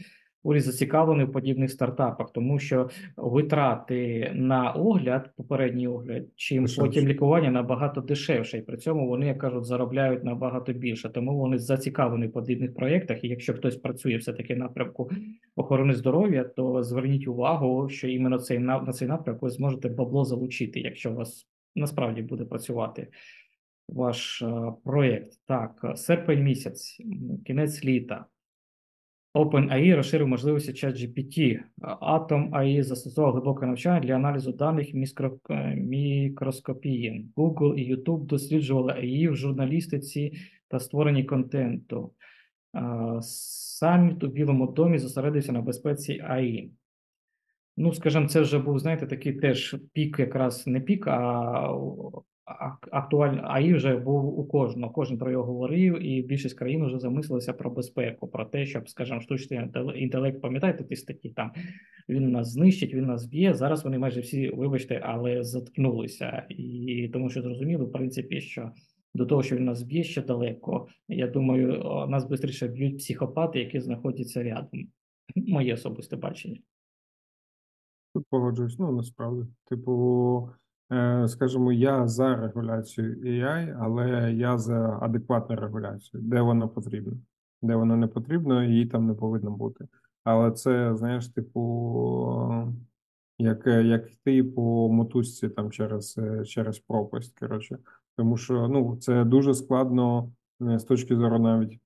уряд зацікавлений в подібних стартапах, тому що витрати на огляд, попередній огляд, чим Дешевше. потім лікування набагато дешевше, і при цьому вони, як кажуть, заробляють набагато більше. Тому вони зацікавлені в подібних проєктах. І якщо хтось працює все таки напрямку охорони здоров'я, то зверніть увагу, що іменно цей на цей напрямок ви зможете бабло залучити, якщо у вас насправді буде працювати ваш е, проєкт. Так, серпень місяць, кінець літа. OpenAI розширив можливості ChatGPT. Atom AI застосовував глибоке навчання для аналізу даних міскро... е, мікроскопії. Google і YouTube досліджували AI в журналістиці та створенні контенту. Е, Саміт у Білому домі зосередився на безпеці AI. Ну, скажімо, це вже був, знаєте, такий теж пік, якраз не пік, а ак- актуальний АІ вже був у кожного. Кожен про його говорив, і більшість країн вже замислилися про безпеку, про те, щоб, скажімо, штучний інтелект, пам'ятаєте ті статті там, він нас знищить, він нас б'є. Зараз вони майже всі, вибачте, але заткнулися. І тому що зрозуміли, в принципі, що до того, що він нас б'є ще далеко. Я думаю, нас швидше б'ють психопати, які знаходяться рядом. Моє особисте бачення. Погоджуюсь. Ну, насправді. Типу, скажімо, я за регуляцію AI, але я за адекватну регуляцію, де вона потрібна. Де вона не потрібна, її там не повинно бути. Але це, знаєш, типу, як, як йти по мотузці там через, е, через пропасть. Коротше. Тому що ну, це дуже складно е, з точки зору навіть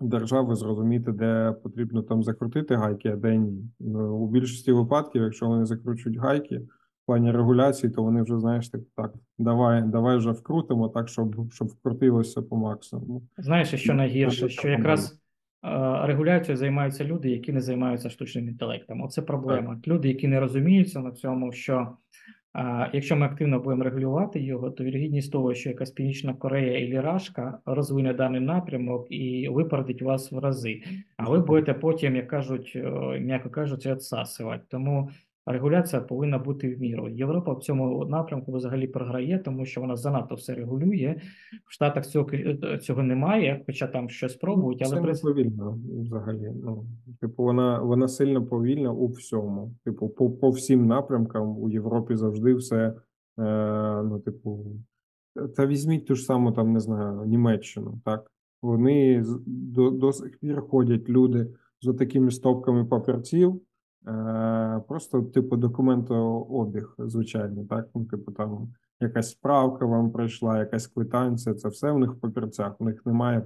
держави зрозуміти, де потрібно там закрутити гайки, а де ні. Ну, У більшості випадків, якщо вони закручують гайки плані регуляції, то вони вже знаєш так, так давай, давай вже вкрутимо так, щоб, щоб вкрутилося по максимуму. Знаєш, що Ну, найгірше, що якраз е, регуляцією займаються люди, які не займаються штучним інтелектом. Оце проблема. Люди, які не розуміються на цьому, що е, якщо ми активно будемо регулювати його, то вірогідність того, що якась Північна Корея і Рашка розвине даний напрямок і випередить вас в рази. А ви будете потім, як кажуть, е, м'яко кажучи, відсасувати. Тому регуляція повинна бути в міру. Європа в цьому напрямку взагалі програє, тому що вона занадто все регулює. В Штатах цього цього немає, хоча там щось пробують, але принципі, повільно взагалі. Ну, типу, вона, вона сильно повільна у всьому. Типу, по, по всім напрямкам у Європі завжди все. Е, ну, типу, та візьміть ту ж саму, там, не знаю, Німеччину, так? Вони до, до сих пір ходять люди з такими стопками папірців, е, просто, типу, документообіг, звичайно, так? Ну, типу, там якась справка вам прийшла, якась квитанція, це все в них в папірцях. У них немає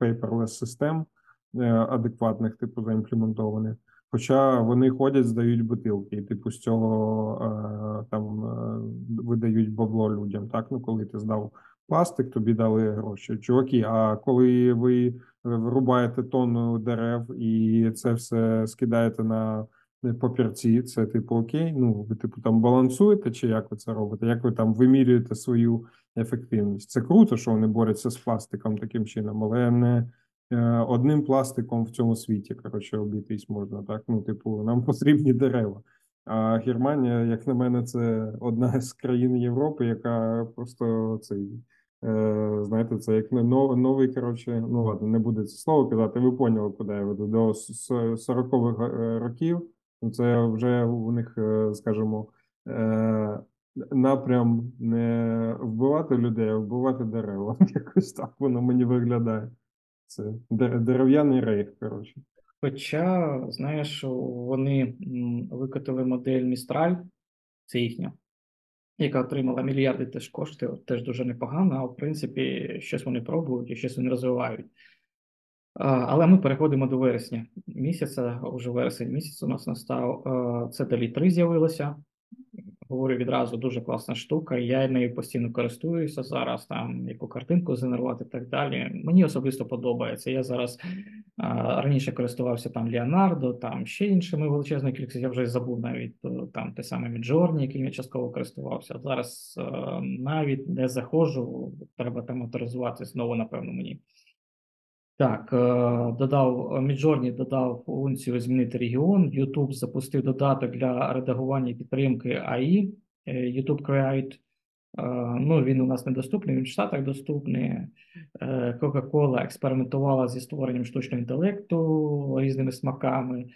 paperless систем е, адекватних, типу, заімплементованих. Хоча вони ходять, здають бутилки, і типу з цього е, там е, видають бабло людям. Так, ну коли ти здав пластик, тобі дали гроші. Чуваки, а коли ви вирубаєте тонну дерев і це все скидаєте на папірці, це типу окей. Ну ви типу там балансуєте, чи як ви це робите? Як ви там вимірюєте свою ефективність? Це круто, що вони борються з пластиком таким чином, але не е, одним пластиком в цьому світі, коротше, обійтись можна. Так, ну, типу, нам [laughs] потрібні дерева. А Германія, як на мене, це одна з країн Європи, яка просто цей. Е, Знаєте, це як новий, коротше, ну ладно, не буде це слово казати. Ви поняли, куди я веду. До 40-х е, років. Ну, це вже у них, е, скажімо, напрям не вбивати людей, а вбивати дерева. [laughs] Якось так воно мені виглядає. Це дерев'яний рейх, коротше. Хоча, знаєш, вони викотили модель Містраль, це їхня, яка отримала мільярди теж коштів, теж дуже непогано. А в принципі, щось вони пробують і щось вони розвивають. Але ми переходимо до вересня місяця, уже вересень місяць у нас настав. Це Далі 3 з'явилося. Говорю відразу, дуже класна штука. Я нею постійно користуюся зараз, там яку картинку згенерувати і так далі. Мені особисто подобається. Я зараз раніше користувався там Леонардо, там ще іншими величезною кількістю. Я вже забув навіть е, там те саме Midjourney, яким я частково користувався. Зараз е, навіть не заходжу, треба там авторизувати знову, напевно, мені. Так, е, додав Midjourney додав функцію змінити регіон. YouTube запустив додаток для редагування і підтримки AI, YouTube Create. Е, Ну, він у нас недоступний, він в Штатах доступний. Е, Coca-Cola експериментувала зі створенням штучного інтелекту різними смаками.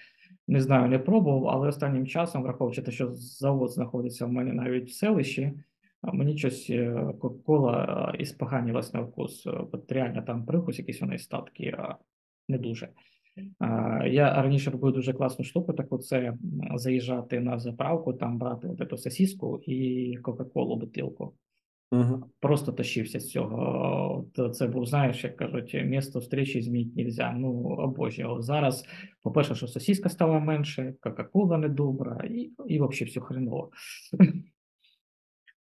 Не знаю, не пробував, але останнім часом, враховуючи те, що завод знаходиться в мене навіть в селищі, мені щось е, Кока-Кола е, іспоганілась на вкус. Е, От реально там привкус якийсь у неї статки, а не дуже. Я раніше робив дуже класну штуку, так оце заїжджати на заправку, там брати от эту сосиску і Кока-Колу бутилку. Угу. Просто тащився з цього. Це був, знаєш, як кажуть, місто встречі змінити нельзя. Ну, обожнював. Зараз, по-перше, що сосиска стала менше, Кока-Кола недобра, і, і взагалі все хреново.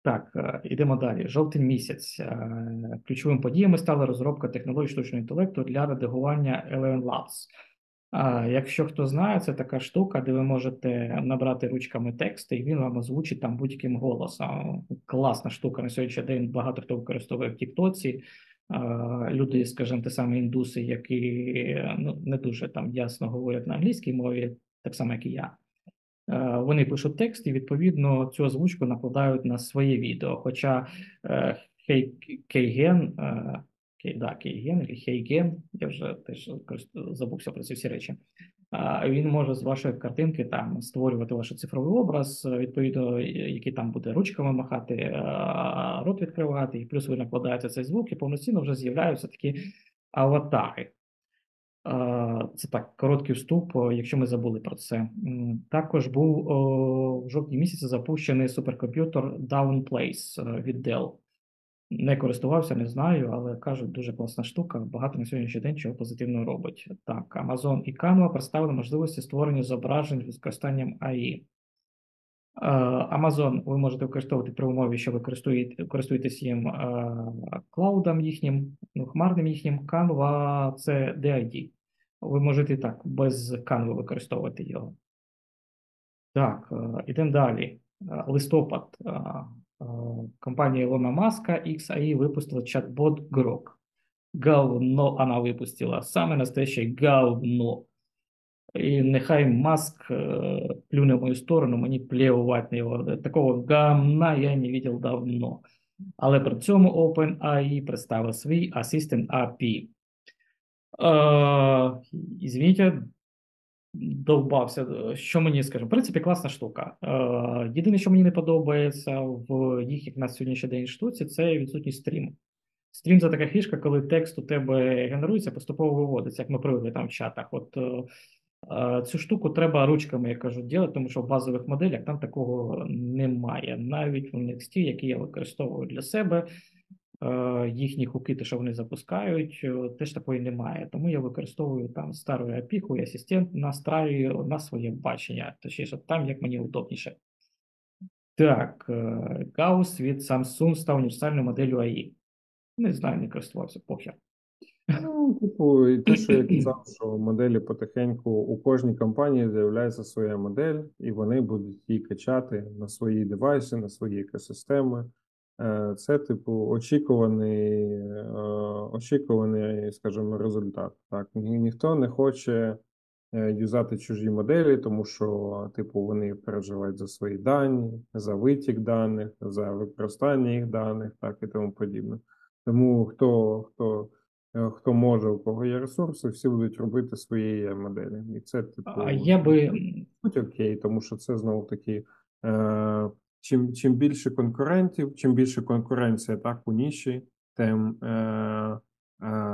Так, е, йдемо далі. Жовтень місяць. Е, Ключовими подіями стала розробка технологій штучного інтелекту для редагування Eleven Labs. Якщо хто знає, це така штука, де ви можете набрати ручками тексти, і він вам озвучить там будь-яким голосом. Класна штука на сьогоднішній день. Багато хто використовує в Тіктоці. Е, Люди, скажімо, те саме індуси, які ну, не дуже там ясно говорять на англійській мові, так само, як і я. Е, Вони пишуть текст і відповідно цю озвучку накладають на своє відео. Хоча е, Кейген, е, да, Кейген Хейген, я вже теж забувся про ці всі речі. Він може з вашої картинки там створювати ваш цифровий образ, відповідно, який там буде ручками махати, рот відкривати, і плюс ви накладаєте цей звук, і повноцінно вже з'являються такі аватари. Е, Це так, короткий вступ, якщо ми забули про це. Також був в жовтні місяці запущений суперкомп'ютер Downplace е, від Dell. Не користувався, не знаю, але кажуть, дуже класна штука. Багато на сьогоднішній день чого позитивного робить. Так, Amazon і Canva представили можливості створення зображень з використанням. Е, Amazon ви можете використовувати при умові, що ви користуєте, користуєтесь їм е, клаудом їхнім, хмарним їхнім. Canva – це DID. Ви можете і так без Canva використовувати його. Так, е, ідемо далі. Е, Листопад. Е, Компанія Ілона Маска XAI випустила чат-бот Grok. Говно она выпустила. Самое настоящее говно. І нехай Маск плюне в мою сторону, мені плювати на його. Такого гамна я не видел давно. Але при цьому OpenAI представив свій Assistant API. Е, Извините, довбався. Що мені скажемо? В принципі, класна штука. Е, Єдине, що мені не подобається в їх, як на сьогоднішній день штуці, це відсутність стріму. Стрім це така фішка, коли текст у тебе генерується, поступово виводиться, як ми привикли там в чатах. От е, е, цю штуку треба ручками, як кажуть, робити, тому що в базових моделях там такого немає. Навіть в Next, який я використовую для себе, е, їхні хуки, те, що вони запускають, е, теж такої немає. Тому я використовую там стару API, і асистент настраюю на своє бачення, точніше, там як мені удобніше. Так, е, Gauss від Samsung став універсальною моделлю AI. Не знаю, не користувався, похер. Ну, типу, і те, що я казав, що моделі потихеньку у кожній компанії з'являється своя модель, і вони будуть її качати на свої девайси, на свої екосистеми. Е, Це, типу, очікуваний, е, очікуваний, скажімо, результат. Так, ніхто не хоче е, юзати чужі моделі, тому що, типу, вони переживають за свої дані, за витік даних, за використання їх даних, так і тому подібне. Тому хто, хто, хто може, у кого є ресурси, всі будуть робити свої моделі. І це, типу, А я би суть окей, тому що це знову таки. Е, чим, чим більше конкурентів, чим більше конкуренція так у ніші, тим е, е,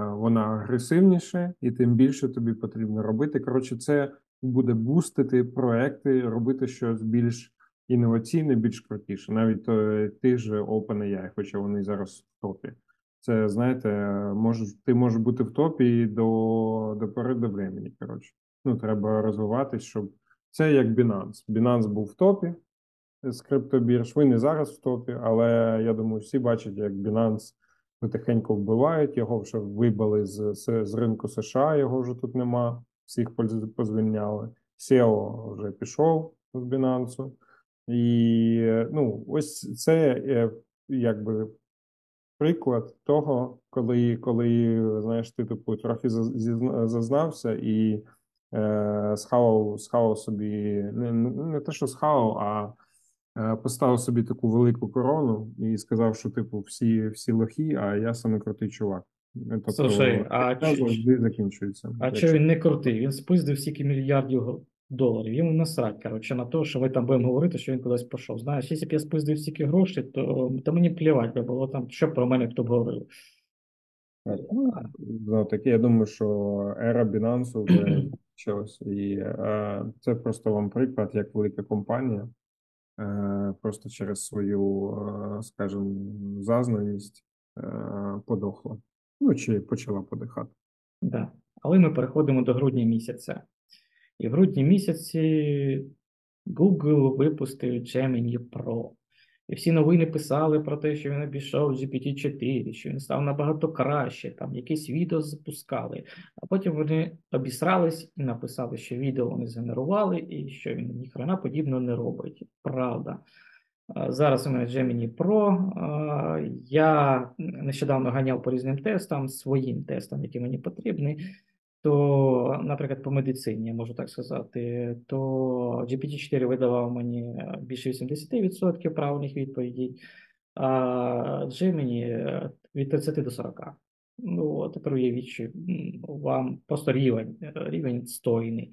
вона агресивніше, і тим більше тобі потрібно робити. Коротше, це буде бустити проекти, робити щось більш інноваційне, більш крутіше. Навіть е, тих же OpenAI, хоча вони зараз в топі. Це знаєте, можеш, ти можеш бути в топі до, до пори до времени. Коротше, ну треба розвиватись, щоб це як Binance. Binance був в топі з криптобірж. Він і зараз в топі, але я думаю, всі бачать, як Binance потихеньку вбивають. Його вже вибили з, з, ринку США. Його вже тут нема. Всіх позвільняли. SEO вже пішов з Binance. І ну, ось це е, якби приклад того, коли, коли знаєш, ти типу трохи зазнався і е, схавав, схавав собі не, не те, що схавав, а е, поставив собі таку велику корону і сказав, що типу всі, всі лохи, а я саме крутий чувак. Тобто, Слушай, а чи- завжди закінчується. А що він не крутий? Він спиздив стільки мільярдів доларів. Йому насрать, коротше, на те, що ви там будемо говорити, що він кудись пішов. Знаєш, якщо б я спиздив стільки грошей, то, то мені плівать би було там, що про мене хто б говорив. Ну, таке, я думаю, що ера Binance вже почалась. І е, це просто вам приклад, як велика компанія е, просто через свою, е, скажімо, зазнаність е, подохла. Ну, чи почала подихати. Да. Але ми переходимо до грудня місяця. І в грудні місяці Google випустив Gemini Pro. І всі новини писали про те, що він обійшов GPT-4, що він став набагато краще, там якісь відео запускали. А потім вони обісрались і написали, що відео вони згенерували і що він ніхрена подібно не робить. Правда. Зараз у мене Gemini Pro. Я нещодавно ганяв по різним тестам, своїм тестам, які мені потрібні. То, наприклад, по медицині, я можу так сказати, то GPT-4 видавав мені більше 80% правильних відповідей, а Gemini е, від 30 до 40. Ну, от тепер уявіть, що вам просто рівень, е, рівень стойний.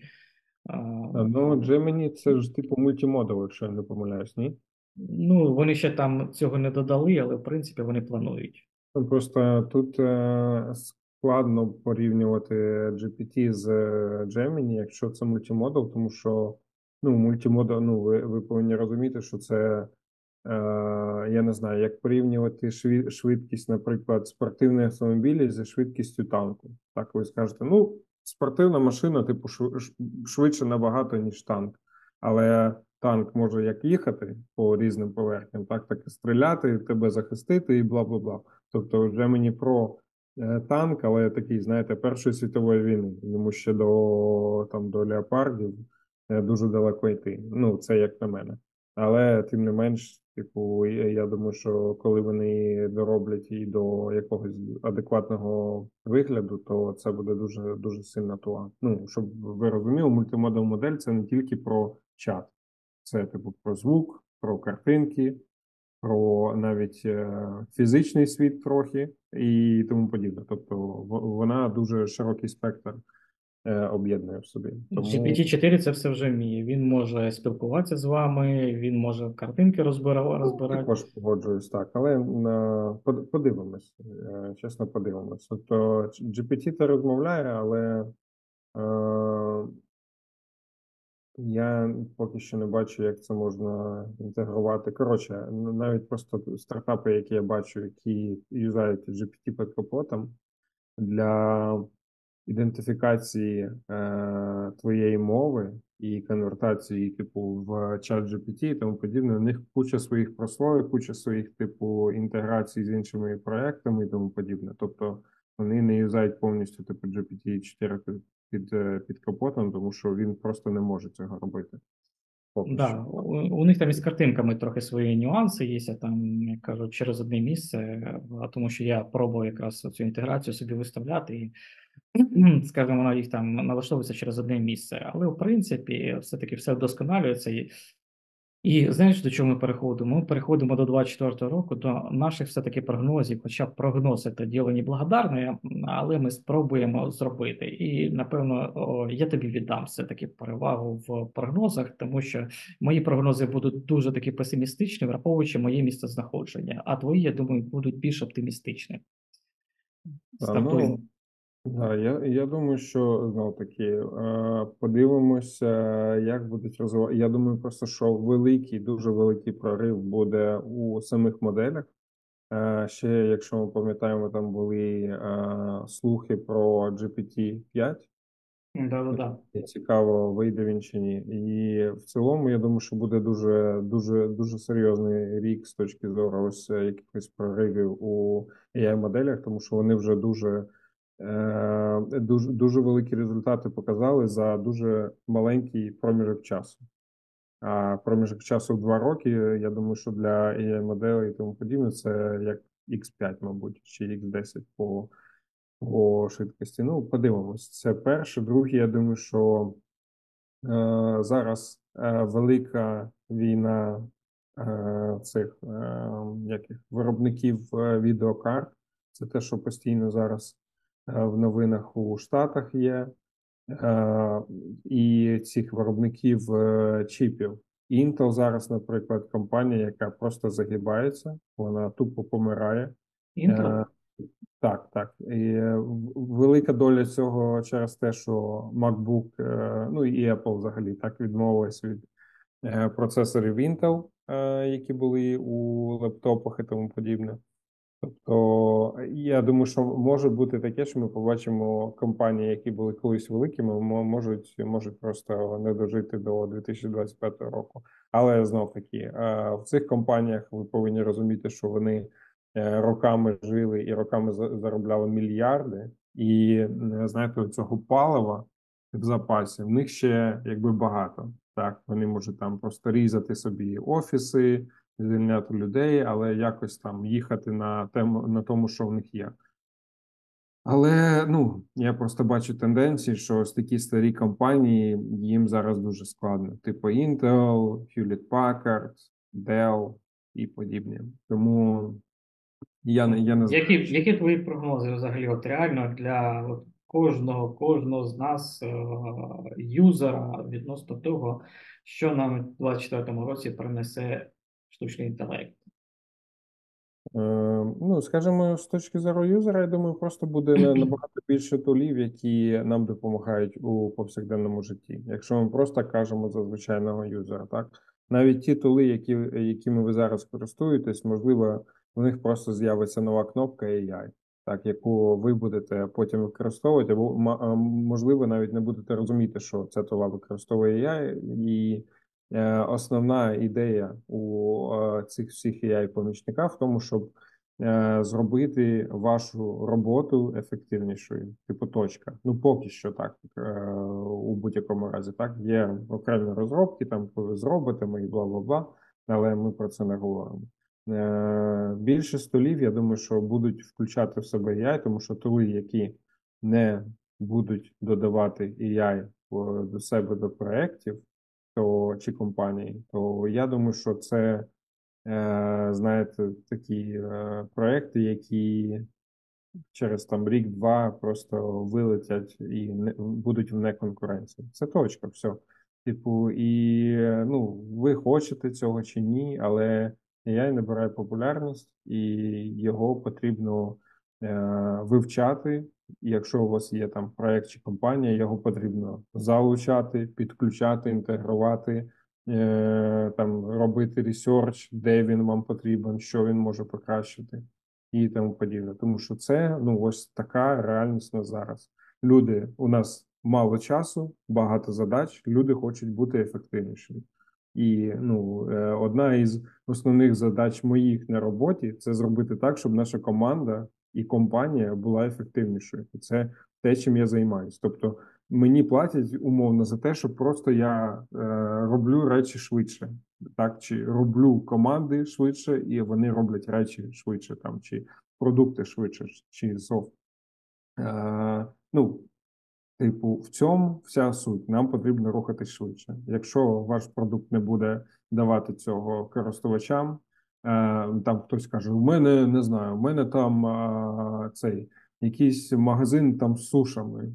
Ну, Gemini це ж типу multimodal, якщо я не помиляюсь, ні? Ну, вони ще там цього не додали, але в принципі вони планують. Ну, Просто тут е, складно порівнювати GPT з е, Gemini, якщо це multimodal, тому що ну, multimodal, ну, ви, ви повинні розуміти, що це, е, я не знаю, як порівнювати швидкість, наприклад, спортивних автомобілів зі швидкістю танку. Так ви скажете, ну, спортивна машина, типу, шв- шв- швидше набагато, ніж танк. Але танк може як їхати по різним поверхням, так, так і стріляти, тебе захистити і бла бла бла. Тобто, вже мені про танк, але такий, знаєте, Першої світової війни. Йому ще до там до леопардів е, дуже далеко йти. Ну, це як на мене. Але тим не менш, типу, я думаю, що коли вони дороблять і до якогось адекватного вигляду, то це буде дуже дуже сильна туа. Ну, щоб ви розуміли, мультимодал модель це не тільки про чат, це типу про звук, про картинки, про навіть е, фізичний світ трохи і тому подібне. Тобто вона дуже широкий спектр е, об'єднує в собі. Тому... GPT-4 це все вже вміє. Він може спілкуватися з вами, він може картинки розбира- розбирати. Також погоджуюсь так, але на под- подивимось, е, чесно подивимось. Тобто GPT то розмовляє, але е, я поки що не бачу, як це можна інтегрувати. Коротше, навіть просто стартапи, які я бачу, які юзають GPT під капотом для ідентифікації е, твоєї мови і конвертації, типу, в чат GPT і тому подібне. У них куча своїх прослоїв, куча своїх, типу, інтеграцій з іншими проектами і тому подібне. Тобто вони не юзають повністю типу GPT-4 під, під, е, капотом, тому що він просто не може цього робити. Поки Да, що. у, у них там із картинками трохи свої нюанси є, там, як кажу, через одне місце, а тому що я пробував якраз цю інтеграцію собі виставляти, і, [clears throat] скажімо, вона їх там налаштовується через одне місце. Але в принципі, все-таки все вдосконалюється. І, і знаєш, до чого ми переходимо? Ми переходимо до 24 року, до наших все-таки прогнозів, хоча прогноз це діло неблагодарне, але ми спробуємо зробити. І напевно, я тобі віддам все-таки перевагу в прогнозах, тому що мої прогнози будуть дуже такі песимістичні, враховуючи моє місце знаходження, а твої, я думаю, будуть більш оптимістичні. З тобою. Да, я, я думаю, що знов таки е, подивимося, як будуть розвивати. Я думаю, просто що великий, дуже великий прорив буде у самих моделях. Е, Ще, якщо ми пам'ятаємо, там були е, слухи про GPT-5. Да-да-да. Цікаво, вийде він чи ні. І в цілому, я думаю, що буде дуже дуже дуже серйозний рік з точки зору ось якихось проривів у AI-моделях, тому що вони вже дуже, дуже, дуже великі результати показали за дуже маленький проміжок часу. А проміжок часу в два роки, я думаю, що для AI-моделей і тому подібне, це як X5, мабуть, чи X10 по по швидкості. Ну, подивимось. Це перше. Друге, я думаю, що е, зараз е, велика війна е, цих е, яких виробників е, відеокарт. Це те, що постійно зараз е, в новинах у Штатах є. Е, і цих виробників е, чіпів. Intel зараз, наприклад, компанія, яка просто загибається, вона тупо помирає. Е, так, так. І е, велика доля цього через те, що MacBook, е, ну і Apple взагалі так відмовились від е, процесорів Intel, е, які були у лептопах і тому подібне. Тобто, я думаю, що може бути таке, що ми побачимо компанії, які були колись великими, мо- можуть, можуть просто не дожити до 2025 року. Але знов таки, е, в цих компаніях ви повинні розуміти, що вони е, роками жили і роками за- заробляли мільярди, і знаєте, цього палива в запасі в них ще якби багато. Так, вони можуть там просто різати собі офіси, звільняти людей, але якось там їхати на тему на тому, що в них є. Але ну я просто бачу тенденції, що ось такі старі компанії їм зараз дуже складно, типу Intel, Hewlett Packard, Dell і подібні. Тому я не я не знаю. Які, які твої прогнози взагалі от реально для от кожного, кожного з нас, е, юзера, відносно того, що нам у 2024 році принесе штучний інтелект? Е, Ну, скажімо, з точки зору юзера, я думаю, просто буде [clears throat] набагато більше тулів, які нам допомагають у повсякденному житті. Якщо ми просто кажемо за звичайного юзера, так навіть ті тули, які, якими ви зараз користуєтесь, можливо, в них просто з'явиться нова кнопка AI, так, яку ви будете потім використовувати, або а, можливо, навіть не будете розуміти, що ця тула використовує AI, і Основна ідея у е, цих всіх AI-помічниках в тому, щоб е, зробити вашу роботу ефективнішою, типу точка. Ну, поки що так, е, у будь-якому разі. Так, є окремі розробки, там з роботами і бла бла бла, але ми про це не говоримо. Е, Більше столів, я думаю, що будуть включати в себе AI, тому що тули, які не будуть додавати AI до себе до проєктів, то чи компанії, то я думаю, що це, е, знаєте, такі е, проекти, які через там рік-два просто вилетять і не будуть в неконкуренції. Це точка, все. Типу, і ну, ви хочете цього чи ні, але AI набирає популярність, і його потрібно е, вивчати. Якщо у вас є там проект чи компанія, його потрібно залучати, підключати, інтегрувати, е, там робити research, де він вам потрібен, що він може покращити, і тому подібне. Тому що це ну ось така реальність на зараз. Люди у нас мало часу, багато задач. Люди хочуть бути ефективнішими. І ну, е, одна із основних задач моїх на роботі це зробити так, щоб наша команда і компанія була ефективнішою. Це те, чим я займаюся. Тобто мені платять умовно за те, що просто я е, роблю речі швидше, так чи роблю команди швидше, і вони роблять речі швидше, там чи продукти швидше, чи софт. Е, ну, Типу, в цьому вся суть. Нам потрібно рухатись швидше. Якщо ваш продукт не буде давати цього користувачам, там хтось каже: у мене не знаю, у мене там е, цей якийсь магазин там з сушами.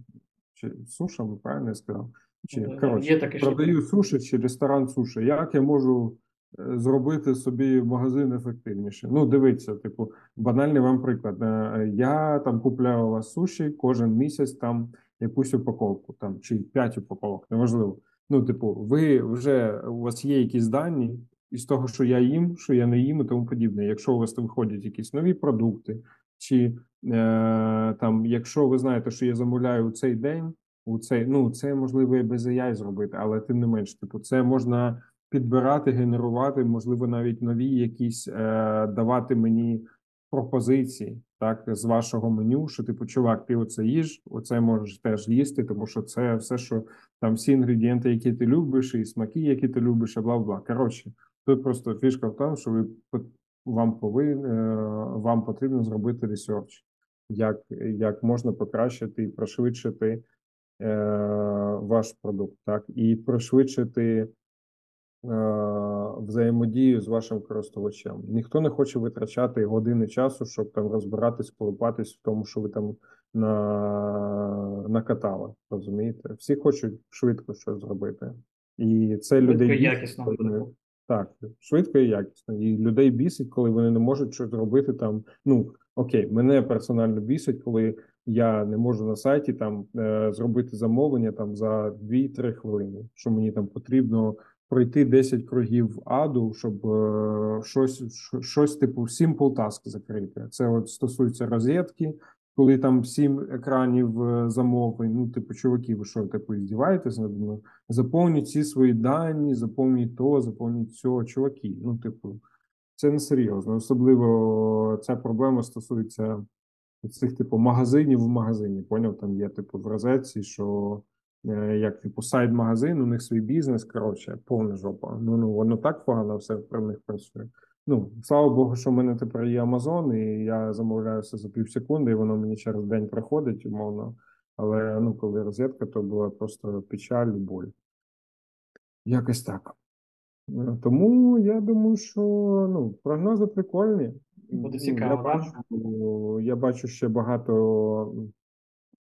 Чи з сушами, правильно я сказав? Чи Е, коротше, таке, продаю суші чи ресторан суші. Як я можу е, зробити собі магазин ефективніше. Ну, дивіться, типу, банальний вам приклад. Е, Я там купляю у вас суші кожен місяць там якусь упаковку, там чи 5 упаковок, неважливо. Ну, типу, ви вже у вас є якісь дані із того, що я їм, що я не їм і тому подібне. Якщо у вас виходять якісь нові продукти, чи е, там, якщо ви знаєте, що я замовляю у цей день, у цей, ну це можливо і без AI зробити, але тим не менш, типу, це можна підбирати, генерувати, можливо, навіть нові якісь е, давати мені пропозиції, так, з вашого меню, що типу, чувак, ти оце їж, оце можеш теж їсти, тому що це все, що там всі інгредієнти, які ти любиш, і смаки, які ти любиш, і бла бла. Коротше, тут просто фішка в тому, що ви вам повинен, вам потрібно зробити ресерч, як, як можна покращити і пришвидшити е, ваш продукт, так, і пришвидшити Е, взаємодію з вашим користувачем. Ніхто не хоче витрачати години часу, щоб там розбиратись, колупатись в тому, що ви там на... накатали. Розумієте? Всі хочуть швидко щось зробити. І це Швидко людей якісно. Так, швидко і якісно. І людей бісить, коли вони не можуть щось зробити там. Ну окей, мене персонально бісить, коли я не можу на сайті там е, зробити замовлення там за 2-3 хвилини. Що мені там потрібно пройти 10 кругів аду, щоб е, щось, щось типу simple task закрити. Це от стосується розетки, коли там 7 екранів е, замовлень. Ну, типу, чуваки, ви що, типу, здіваєтесь над мною? Заповніть всі свої дані, заповніть то, заповніть цього, чуваки. Ну, типу, це не серйозно. Особливо ця проблема стосується цих, типу, магазинів в магазині. Поняв, там є, типу, в розетці, що е, як типу сайт магазин, у них свій бізнес, коротше, повна жопа. Ну, ну воно так погано все про них працює. Ну, слава Богу, що в мене тепер є Amazon, і я замовляю все за пів секунди, і воно мені через день приходить, умовно. Але ну, коли розетка, то була просто печаль і боль. Якось так. Е, Тому я думаю, що ну, прогнози прикольні. Буде Ну, цікаво, Я бачу, я бачу ще багато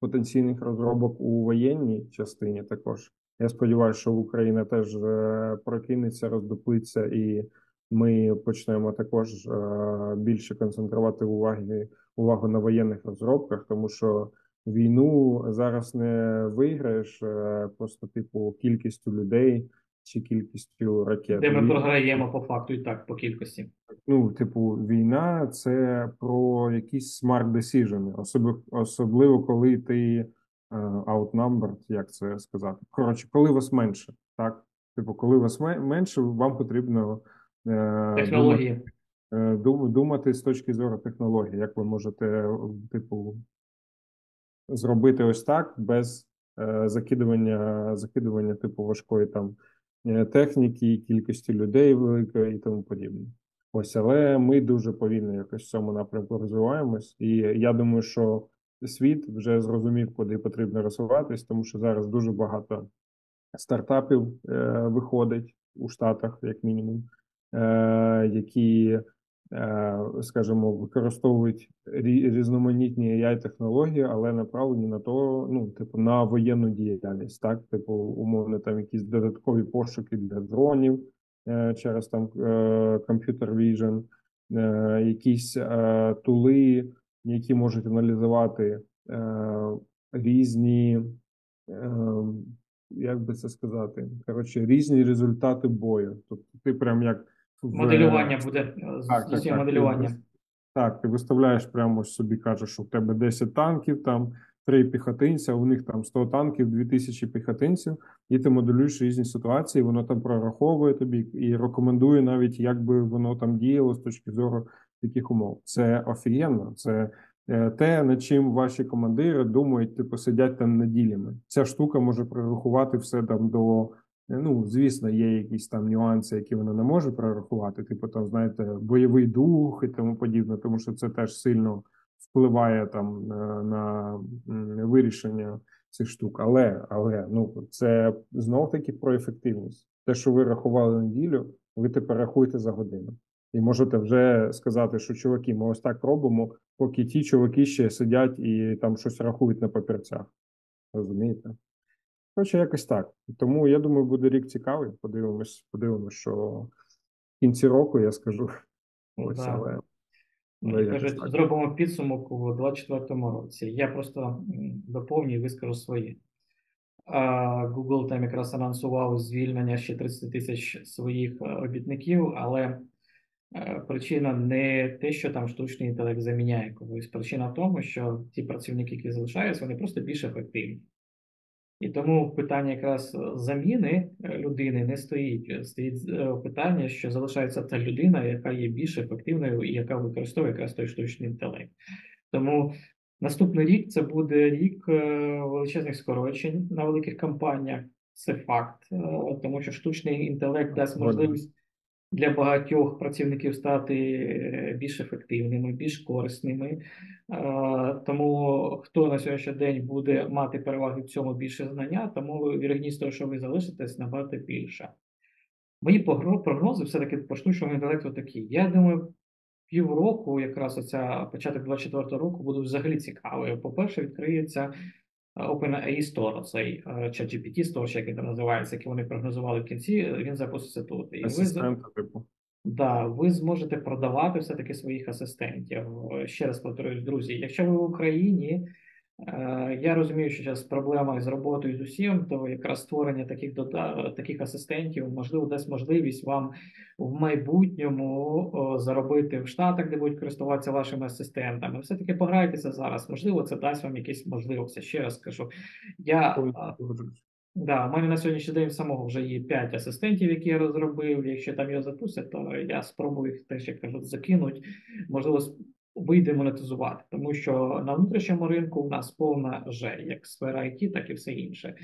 потенційних розробок у воєнній частині також. Я сподіваюся, що Україна теж е, прокинеться, роздуплиться, і ми почнемо також е, більше концентрувати уваги, увагу на воєнних розробках, тому що війну зараз не виграєш е, просто типу кількістю людей чи кількістю ракет. Де ми програємо по факту і так, по кількості. Ну, типу, війна це про якісь smart decision, особливо, особливо коли ти е, outnumbered, як це сказати. Коротше, коли вас менше, так? Типу, коли вас ме- менше, вам потрібно Технології. Думати, думати з точки зору технології, як ви можете, е, типу, зробити ось так без е, закидування, закидування типу важкої там е, техніки, кількості людей великої і тому подібне. Ось, але ми дуже повільно якось в цьому напрямку розвиваємось, і я думаю, що світ вже зрозумів, куди потрібно розвиватись, тому що зараз дуже багато стартапів е, виходить у Штатах, як мінімум, е, які, е, скажімо, використовують різноманітні ai технології, але направлені на то, ну, типу, на воєнну діяльність, так, типу, умовно, там якісь додаткові пошуки для дронів е, через там е, комп'ютер vision, е, якісь е, тули, які можуть аналізувати е, різні. е, як би це сказати? Коротше, різні результати бою. Тобто, ти прям як Моделювання буде. е, так, так, так, моделювання. Ти, так, ти виставляєш прямо собі, кажеш, що в тебе 10 танків, там 3 піхотинця, у них там 100 танків, 2000 піхотинців, і ти моделюєш різні ситуації, воно там прораховує тобі і рекомендує навіть, як би воно там діяло з точки зору таких умов. Це офігенно. Це е, те, над чим ваші командири думають, типу, сидять там неділями. Ця штука може прорахувати все там до. Ну, звісно, є якісь там нюанси, які вона не може прорахувати, типу там, знаєте, бойовий дух і тому подібне, тому що це теж сильно впливає там на, на вирішення цих штук. Але, але ну це знов таки про ефективність. Те, що ви рахували неділю, ви тепер рахуєте за годину. І можете вже сказати, що чуваки, ми ось так робимо, поки ті чуваки ще сидять і там щось рахують на папірцях. Розумієте? Коротше, якось так. Тому я думаю, буде рік цікавий. Подивимось, подивимось, що в кінці року я скажу. Ось, Да. але Ну, да, і кажуть, так. зробимо підсумок у 2024 році. Я просто доповню і вискажу своє. А, Google там якраз анонсував звільнення ще 30 тисяч своїх е, робітників, але е, причина не те, що там штучний інтелект заміняє когось. Причина в тому, що ті працівники, які залишаються, вони просто більш ефективні. І тому питання якраз е, заміни е, людини не стоїть. Стоїть е, питання, що залишається та людина, яка є більш ефективною і яка використовує якраз той штучний інтелект. Тому наступний рік це буде рік величезних скорочень на великих компаніях. Це факт, тому що штучний інтелект дасть можливість для багатьох працівників стати е, більш ефективними, більш корисними. Е, Тому хто на сьогоднішній день буде мати переваги в цьому більше знання, тому вірогідність того, що ви залишитесь, набагато більша. Мої прогнози все-таки по штучному інтелекту такі. Я думаю, півроку, якраз оця початок 24 року, буде взагалі цікавий. По-перше, відкриється OpenAI Store, цей е, ChatGPT Store, чи як він називається, який вони прогнозували в кінці, він запуститься тут. І ви типу. Да, ви зможете продавати все-таки своїх асистентів. Е, Ще раз повторюсь, друзі, якщо ви в Україні, я розумію, що зараз проблема з роботою з усім, то якраз створення таких таких асистентів можливо дасть можливість вам в майбутньому заробити в Штатах, де будуть користуватися вашими асистентами. Все-таки пограйтеся зараз. Можливо, це дасть вам якісь можливості. Ще раз скажу. Я. Да, у мене на сьогоднішній день самого вже є 5 асистентів, які я розробив. Якщо там його запустять, то я спробую їх теж, як кажуть, закинуть. Можливо, вийде монетизувати, тому що на внутрішньому ринку у нас повна вже як сфера IT, так і все інше.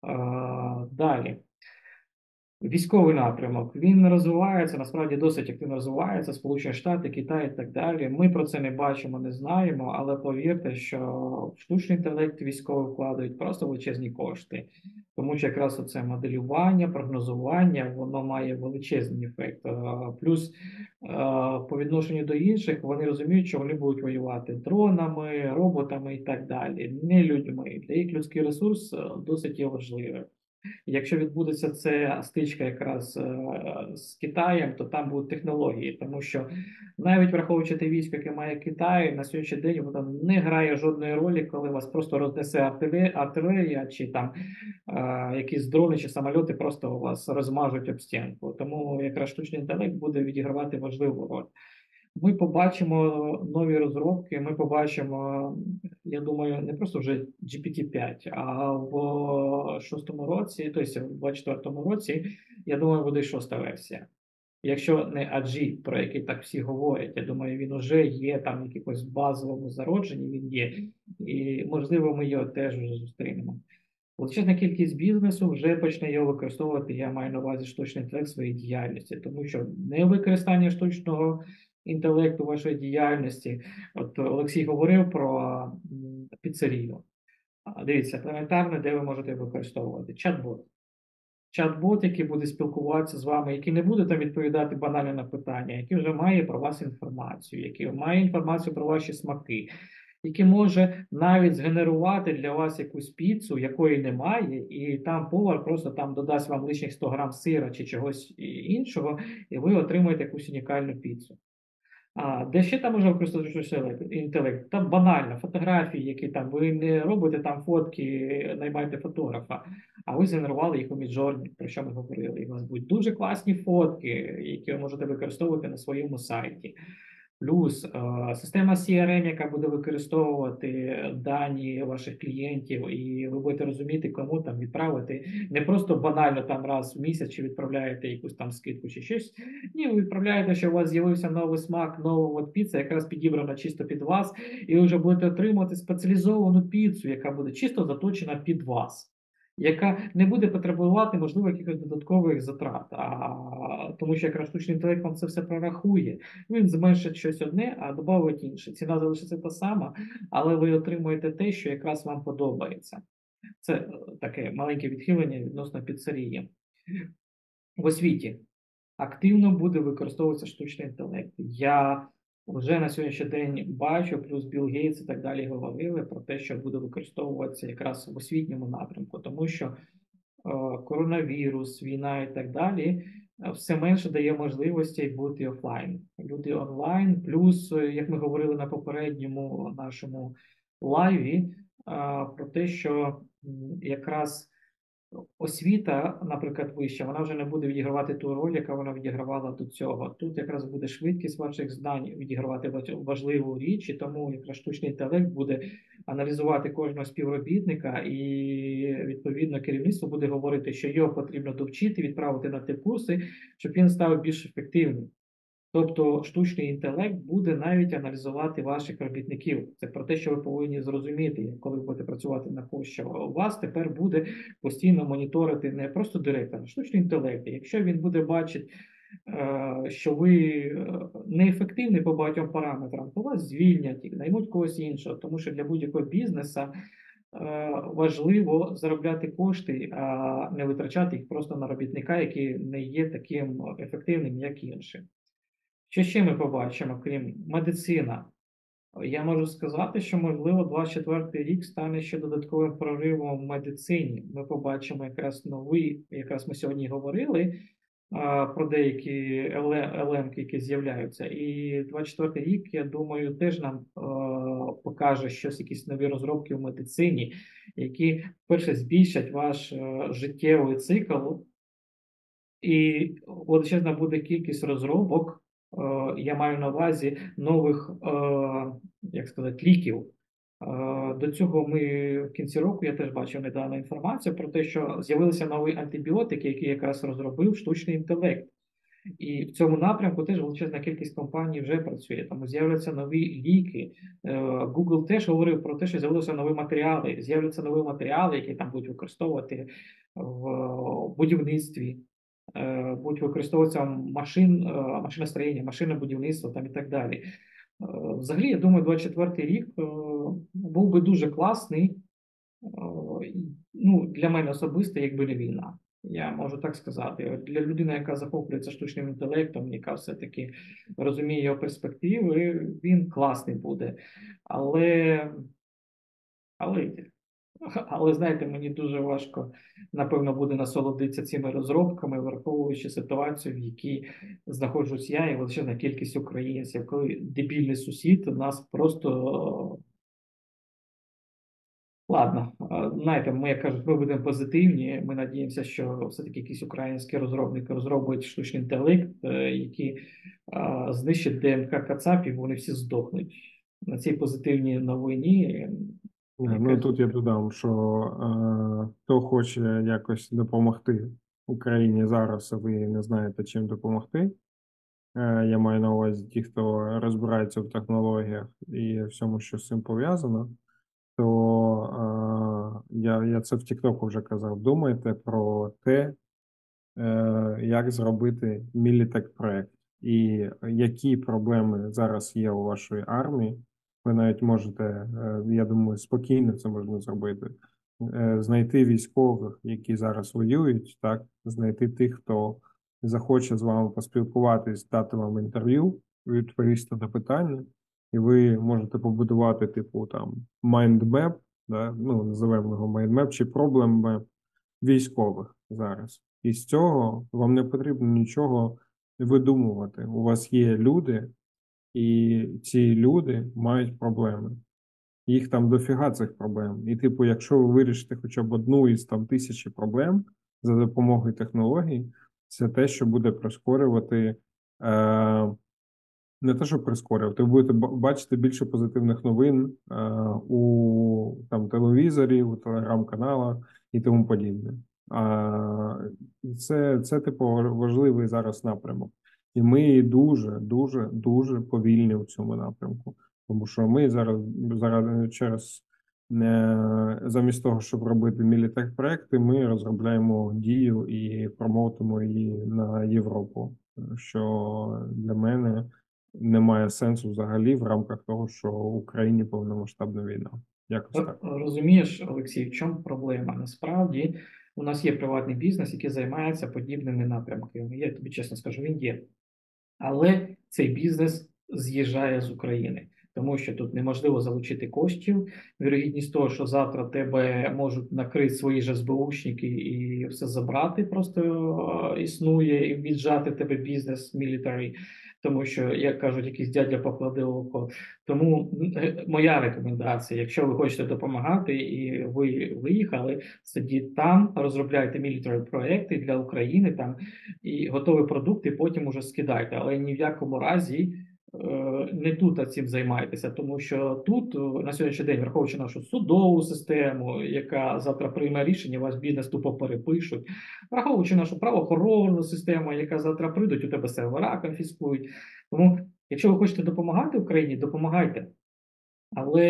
А, Далі. Військовий напрямок він розвивається, насправді досить активно розвивається. Сполучені Штати, Китай і так далі. Ми про це не бачимо, не знаємо, але повірте, що штучний інтелект військовий вкладають просто величезні кошти, тому що якраз оце моделювання, прогнозування, воно має величезний ефект. Е, Плюс е, по відношенню до інших вони розуміють, що вони будуть воювати дронами, роботами і так далі, не людьми. Для їх людський ресурс е, досить є важливим. Якщо відбудеться ця стичка якраз е, з Китаєм, то там будуть технології, тому що навіть враховуючи те військо, яке має Китай, на сьогоднішній день воно не грає жодної ролі, коли вас просто рознесе артилерія, чи там е, якісь дрони чи самольоти просто вас розмажуть об стінку. Тому якраз штучний інтелект буде відігравати важливу роль. Ми побачимо нові розробки. Ми побачимо, я думаю, не просто вже GPT-5, а в шостому році, тобто в 24-му році, я думаю, буде шоста версія. Якщо не AG, про який так всі говорять, я думаю, він вже є там в якихось базовому зародженні, він є, і можливо, ми його теж вже зустрінемо. Величезна кількість бізнесу вже почне його використовувати. Я маю на увазі штучний інтелект в своїй діяльності, тому що не використання штучного інтелекту в вашій діяльності. От Олексій говорив про піцерію. Дивіться, елементарно, де ви можете використовувати чат-бот. Чат-бот, який буде спілкуватися з вами, який не буде там відповідати банально на питання, який вже має про вас інформацію, який має інформацію про ваші смаки, який може навіть згенерувати для вас якусь піцу, якої немає, і там повар просто там додасть вам лишніх 100 грам сира чи чогось іншого, і ви отримаєте якусь унікальну піцу. А де ще там може використовувати штучний інтелект? Там банально фотографії, які там ви не робите там фотки, наймаєте фотографа, а ви згенерували їх у Midjourney, про що ми говорили. І у вас будуть дуже класні фотки, які ви можете використовувати на своєму сайті. Плюс е, система CRM, яка буде використовувати дані ваших клієнтів, і ви будете розуміти, кому там відправити не просто банально там раз в місяць чи відправляєте якусь там скидку чи щось. Ні, ви відправляєте, що у вас з'явився новий смак, нова от піца, якраз підібрана чисто під вас, і ви вже будете отримувати спеціалізовану піцу, яка буде чисто заточена під вас. Яка не буде потребувати, можливо, якихось додаткових затрат, а тому що якраз штучний інтелект вам це все прорахує. Він зменшить щось одне, а додавить інше. Ціна залишиться та сама, але ви отримуєте те, що якраз вам подобається. Це е, таке маленьке відхилення відносно піцерії. В освіті активно буде використовуватися штучний інтелект. Я вже на сьогоднішній день бачу, плюс Білл Гейтс і так далі говорили про те, що буде використовуватися якраз в освітньому напрямку, тому що е, коронавірус, війна і так далі е, все менше дає можливостей бути офлайн. Люди онлайн, плюс, е, як ми говорили на попередньому нашому live і, а, про те, що якраз освіта, наприклад, вища, вона вже не буде відігравати ту роль, яка вона відігравала до цього. Тут якраз буде швидкість ваших знань відігравати важ- важливу річ, і тому якраз штучний інтелект буде аналізувати кожного співробітника, і відповідно керівництво буде говорити, що його потрібно довчити, відправити на ті курси, щоб він став більш ефективним. Тобто штучний інтелект буде навіть аналізувати ваших робітників. Це про те, що ви повинні зрозуміти, коли ви будете працювати на когось, що у вас тепер буде постійно моніторити не просто директор, а штучний інтелект. Якщо він буде бачити, е, що ви е, неефективні по багатьом параметрам, то вас звільнять і наймуть когось іншого, тому що для будь-якого бізнесу е, важливо заробляти кошти, а не витрачати їх просто на робітника, який не є таким ефективним, як інші. Що ще ми побачимо, крім медицина? Я можу сказати, що можливо 24-й рік стане ще додатковим проривом в медицині. Ми побачимо якраз новий, якраз ми сьогодні говорили а, про деякі елемки, які з'являються. І 24 рік, я думаю, теж нам е, покаже щось, якісь нові розробки в медицині, які перше збільшать ваш е, життєвий цикл, і величезна буде кількість розробок. Е, я маю на увазі нових, е, як сказати, ліків. Е, До цього ми в кінці року я теж бачив недавно інформацію про те, що з'явилися нові антибіотики, які якраз розробив штучний інтелект. І в цьому напрямку теж величезна кількість компаній вже працює. Тому з'являться нові ліки. Google теж говорив про те, що з'явилися нові матеріали. З'являться нові матеріали, які там будуть використовувати в будівництві, е, будуть використовуватися машин, е, машиностроєння, машинобудівництво там і так далі. Е, Взагалі, я думаю, 24 рік був би дуже класний. Ну, для мене особисто, якби не війна. Я можу так сказати. Для людини, яка захоплюється штучним інтелектом, яка все-таки розуміє його перспективи, він класний буде. Але, але, але знаєте, мені дуже важко, напевно, буде насолодитися цими розробками, враховуючи ситуацію, в якій знаходжусь я і величезна кількість українців, коли дебільний сусід нас просто. Ладно, знаєте, ми, як кажуть, ми будемо позитивні. Ми надіємося, що все-таки якісь українські розробники розроблять штучний інтелект, е, який знищить ДНК Кацапів, вони всі здохнуть. На цій позитивній новині. Ні, Ну тут я додам, що е, хто хоче якось допомогти Україні зараз, а ви не знаєте, чим допомогти. Е, я маю на увазі ті, хто розбирається в технологіях і всьому, що з цим пов'язано, то е, я, я це в Тіктоку вже казав. Думайте про те, е, як зробити мілітек проект і які проблеми зараз є у вашої армії. Ви навіть можете, е, я думаю, спокійно це можна зробити. Е, Знайти військових, які зараз воюють, так, знайти тих, хто захоче з вами поспілкуватись, дати вам інтерв'ю, відповісти на питання, і ви можете побудувати, типу, там mind map, да, ну, називаємо його mind map чи проблем військових зараз. І з цього вам не потрібно нічого видумувати. У вас є люди, і ці люди мають проблеми. Їх там дофіга цих проблем. І, типу, якщо ви вирішите хоча б одну із там тисячі проблем за допомогою технологій, це те, що буде прискорювати, е, не те, що прискорювати, ви будете бачити більше позитивних новин е, у там телевізорі, у телеграм-каналах і тому подібне. А, це, це типу важливий зараз напрямок. І ми дуже, дуже, дуже повільні у цьому напрямку. Тому що ми зараз, зараз через не замість того, щоб робити мілітек проекти, ми розробляємо дію і промовтимо її на Європу. Що для мене немає сенсу взагалі в рамках того, що в Україні повномасштабна війна. Якось так. Розумієш, Олексій, в чому проблема? Насправді у нас є приватний бізнес, який займається подібними напрямками. Я тобі чесно скажу, він є. Але цей бізнес з'їжджає з України. тому що тут неможливо залучити коштів. Вірогідність того, що завтра тебе можуть накрити свої ж СБУшники і все забрати, просто е, існує і віджати тебе бізнес мілітарі, тому що, як кажуть, якийсь дядя покладе око. Тому е, моя рекомендація, якщо ви хочете допомагати і ви виїхали, сидіть там, розробляйте мілітарі проекти для України там і готові продукти, потім уже скидайте. Але ні в якому разі не тут а цим займаєтеся, тому що тут е, на сьогоднішній день, враховуючи нашу судову систему, яка завтра прийме рішення, вас бізнес тупо перепишуть, враховуючи нашу правоохоронну систему, яка завтра прийдуть, у тебе сервера конфіскують. Тому, якщо ви хочете допомагати Україні, допомагайте. Але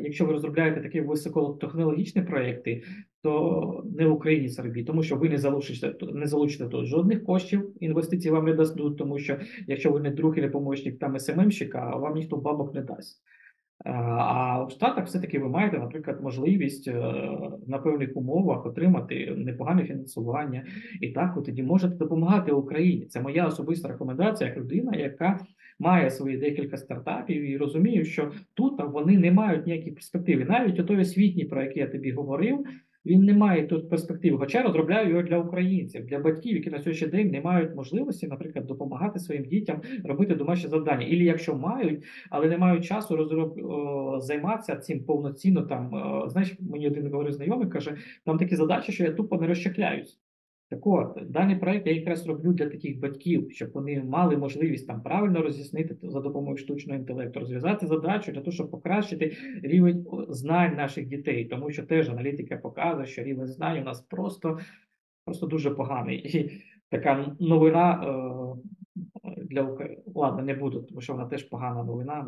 якщо ви розробляєте такі високотехнологічні проекти, то не в Україні це робіть, тому що ви не залучите не залучите тут жодних коштів, інвестицій вам не дадуть, тому що якщо ви не друг і не помічник там СММщика, вам ніхто бабок не дасть. Е, А в Штатах все-таки ви маєте, наприклад, можливість е, на певних умовах отримати непогане фінансування, і так ви тоді можете допомагати Україні. Це моя особиста рекомендація як людина, яка має свої декілька стартапів і розумію, що тут вони не мають ніяких перспективи. Навіть той освітній, про який я тобі говорив, він не має тут перспективи. Хоча розробляю його для українців, для батьків, які на сьогоднішній день не мають можливості, наприклад, допомагати своїм дітям робити домашні завдання. І якщо мають, але не мають часу розроб... займатися цим повноцінно. Там знаєш, мені один говорив знайомий, каже, там такі задачі, що я тупо не розчекляюсь. Так от, даний проект я якраз роблю для таких батьків, щоб вони мали можливість там правильно роз'яснити за допомогою штучного інтелекту, розв'язати задачу для того, щоб покращити рівень знань наших дітей, тому що теж аналітика показує, що рівень знань у нас просто, просто дуже поганий. І така новина е, для України. Ладно, не буду, тому що вона теж погана новина.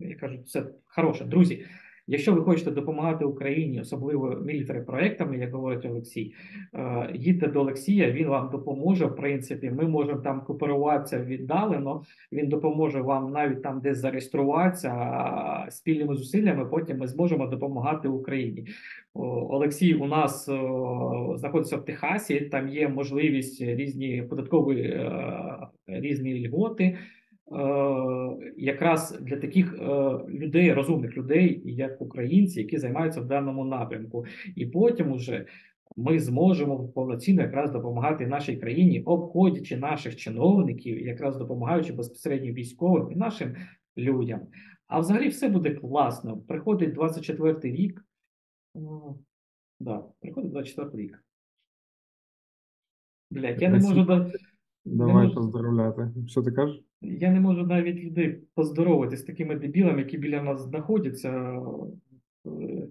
Я кажу, це хороше. Друзі, якщо ви хочете допомагати Україні, особливо мілітарі проектами, як говорить Олексій, е, їдьте до Олексія, він вам допоможе. В принципі, ми можемо там кооперуватися віддалено. Він допоможе вам навіть там десь зареєструватися спільними зусиллями. Потім ми зможемо допомагати Україні. Олексій у нас знаходиться в Техасі. Там є можливість різні податкові е, різні льготи. Е, якраз для таких е, людей, розумних людей, як українці, які займаються в даному напрямку, і потім уже ми зможемо повноцінно якраз допомагати нашій країні, обходячи наших чиновників, якраз допомагаючи безпосередньо військовим і нашим людям. А взагалі все буде класно. Приходить 24-й рік. О, да, приходить 24-й рік. Блять, я не можу до. не Давай можу- поздравляти. Що ти кажеш? Я не можу навіть людей поздоровити з такими дебілами, які біля нас знаходяться. Е, е,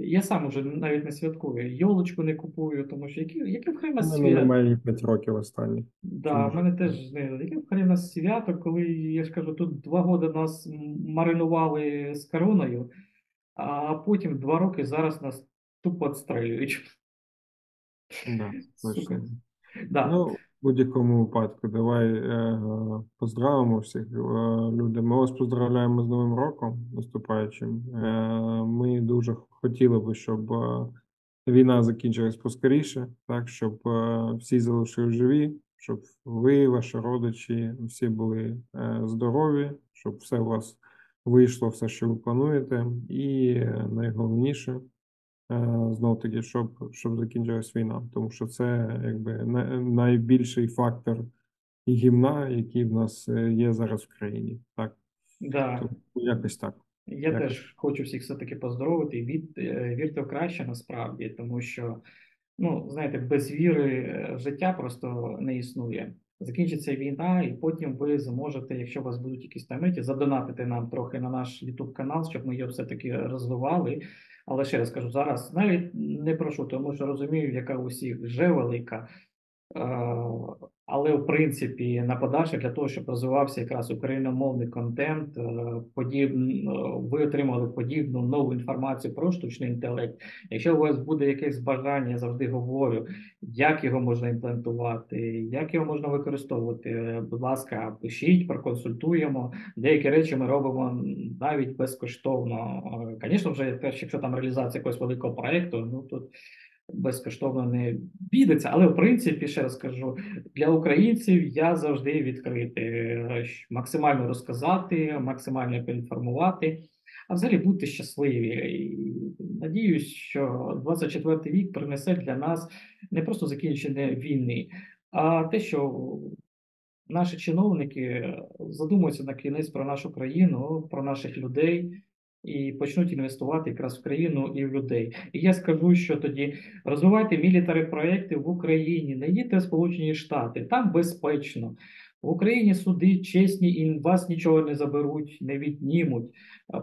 Я сам уже навіть не святкую. Йолочку не купую, тому що які, яке в хрена У мене свято? немає і 5 років останні. Да, в мене теж не яке в хрена свято, коли я ж кажу, тут два роки нас маринували з короною, а потім два роки зараз нас тупо відстрелюють. Да, точно. Да. Ну, будь-якому випадку, давай е, поздравимо всіх е, людей. Ми вас поздравляємо з Новим роком наступаючим. Е, ми дуже хотіли би, щоб е, війна закінчилась поскоріше, так, щоб е, всі залишились живі, щоб ви, ваші родичі, всі були е, здорові, щоб все у вас вийшло, все, що ви плануєте. І е, найголовніше, знов таки, щоб, щоб закінчилась війна, тому що це якби найбільший фактор гімна, який в нас е, є зараз в країні. Так, Да. тому якось так. Я Якось. теж хочу всіх все-таки поздоровити від, е, вірте в краще насправді, тому що, ну, знаєте, без віри е, життя просто не існує. Закінчиться війна, і потім ви зможете, якщо у вас будуть якісь таметі, задонатити нам трохи на наш YouTube канал, щоб ми його все-таки розвивали. Але ще раз кажу, зараз навіть не прошу, тому що розумію, яка усіх вже велика. Е, Але в принципі на подальше для того, щоб розвивався якраз україномовний контент, е, подібно ви отримали подібну нову інформацію про штучний інтелект. Якщо у вас буде якесь бажання, я завжди говорю, як його можна імплантувати, як його можна використовувати. е, Будь ласка, пишіть, проконсультуємо. Деякі речі ми робимо навіть безкоштовно. Звісно, вже якщо там реалізація якогось великого проекту, ну тут безкоштовно не обійдеться. Але в принципі, ще раз кажу, для українців я завжди відкритий е, максимально розказати, максимально поінформувати. А взагалі будьте щасливі. І надіюсь, що 24-й рік принесе для нас не просто закінчення війни, а те, що наші чиновники задумуються на кінець про нашу країну, про наших людей і почнуть інвестувати якраз в країну і в людей. І я скажу, що тоді розвивайте мілітари проекти в Україні, не їдьте в Сполучені Штати, там безпечно. В Україні суди чесні і вас нічого не заберуть, не віднімуть.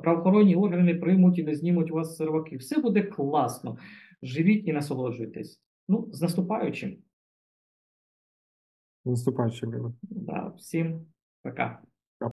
Правоохоронні органи приймуть і не знімуть у вас серваки. Все буде класно. Живіть і насолоджуйтесь. Ну, з наступаючим. Наступаючи, Да, всім пока.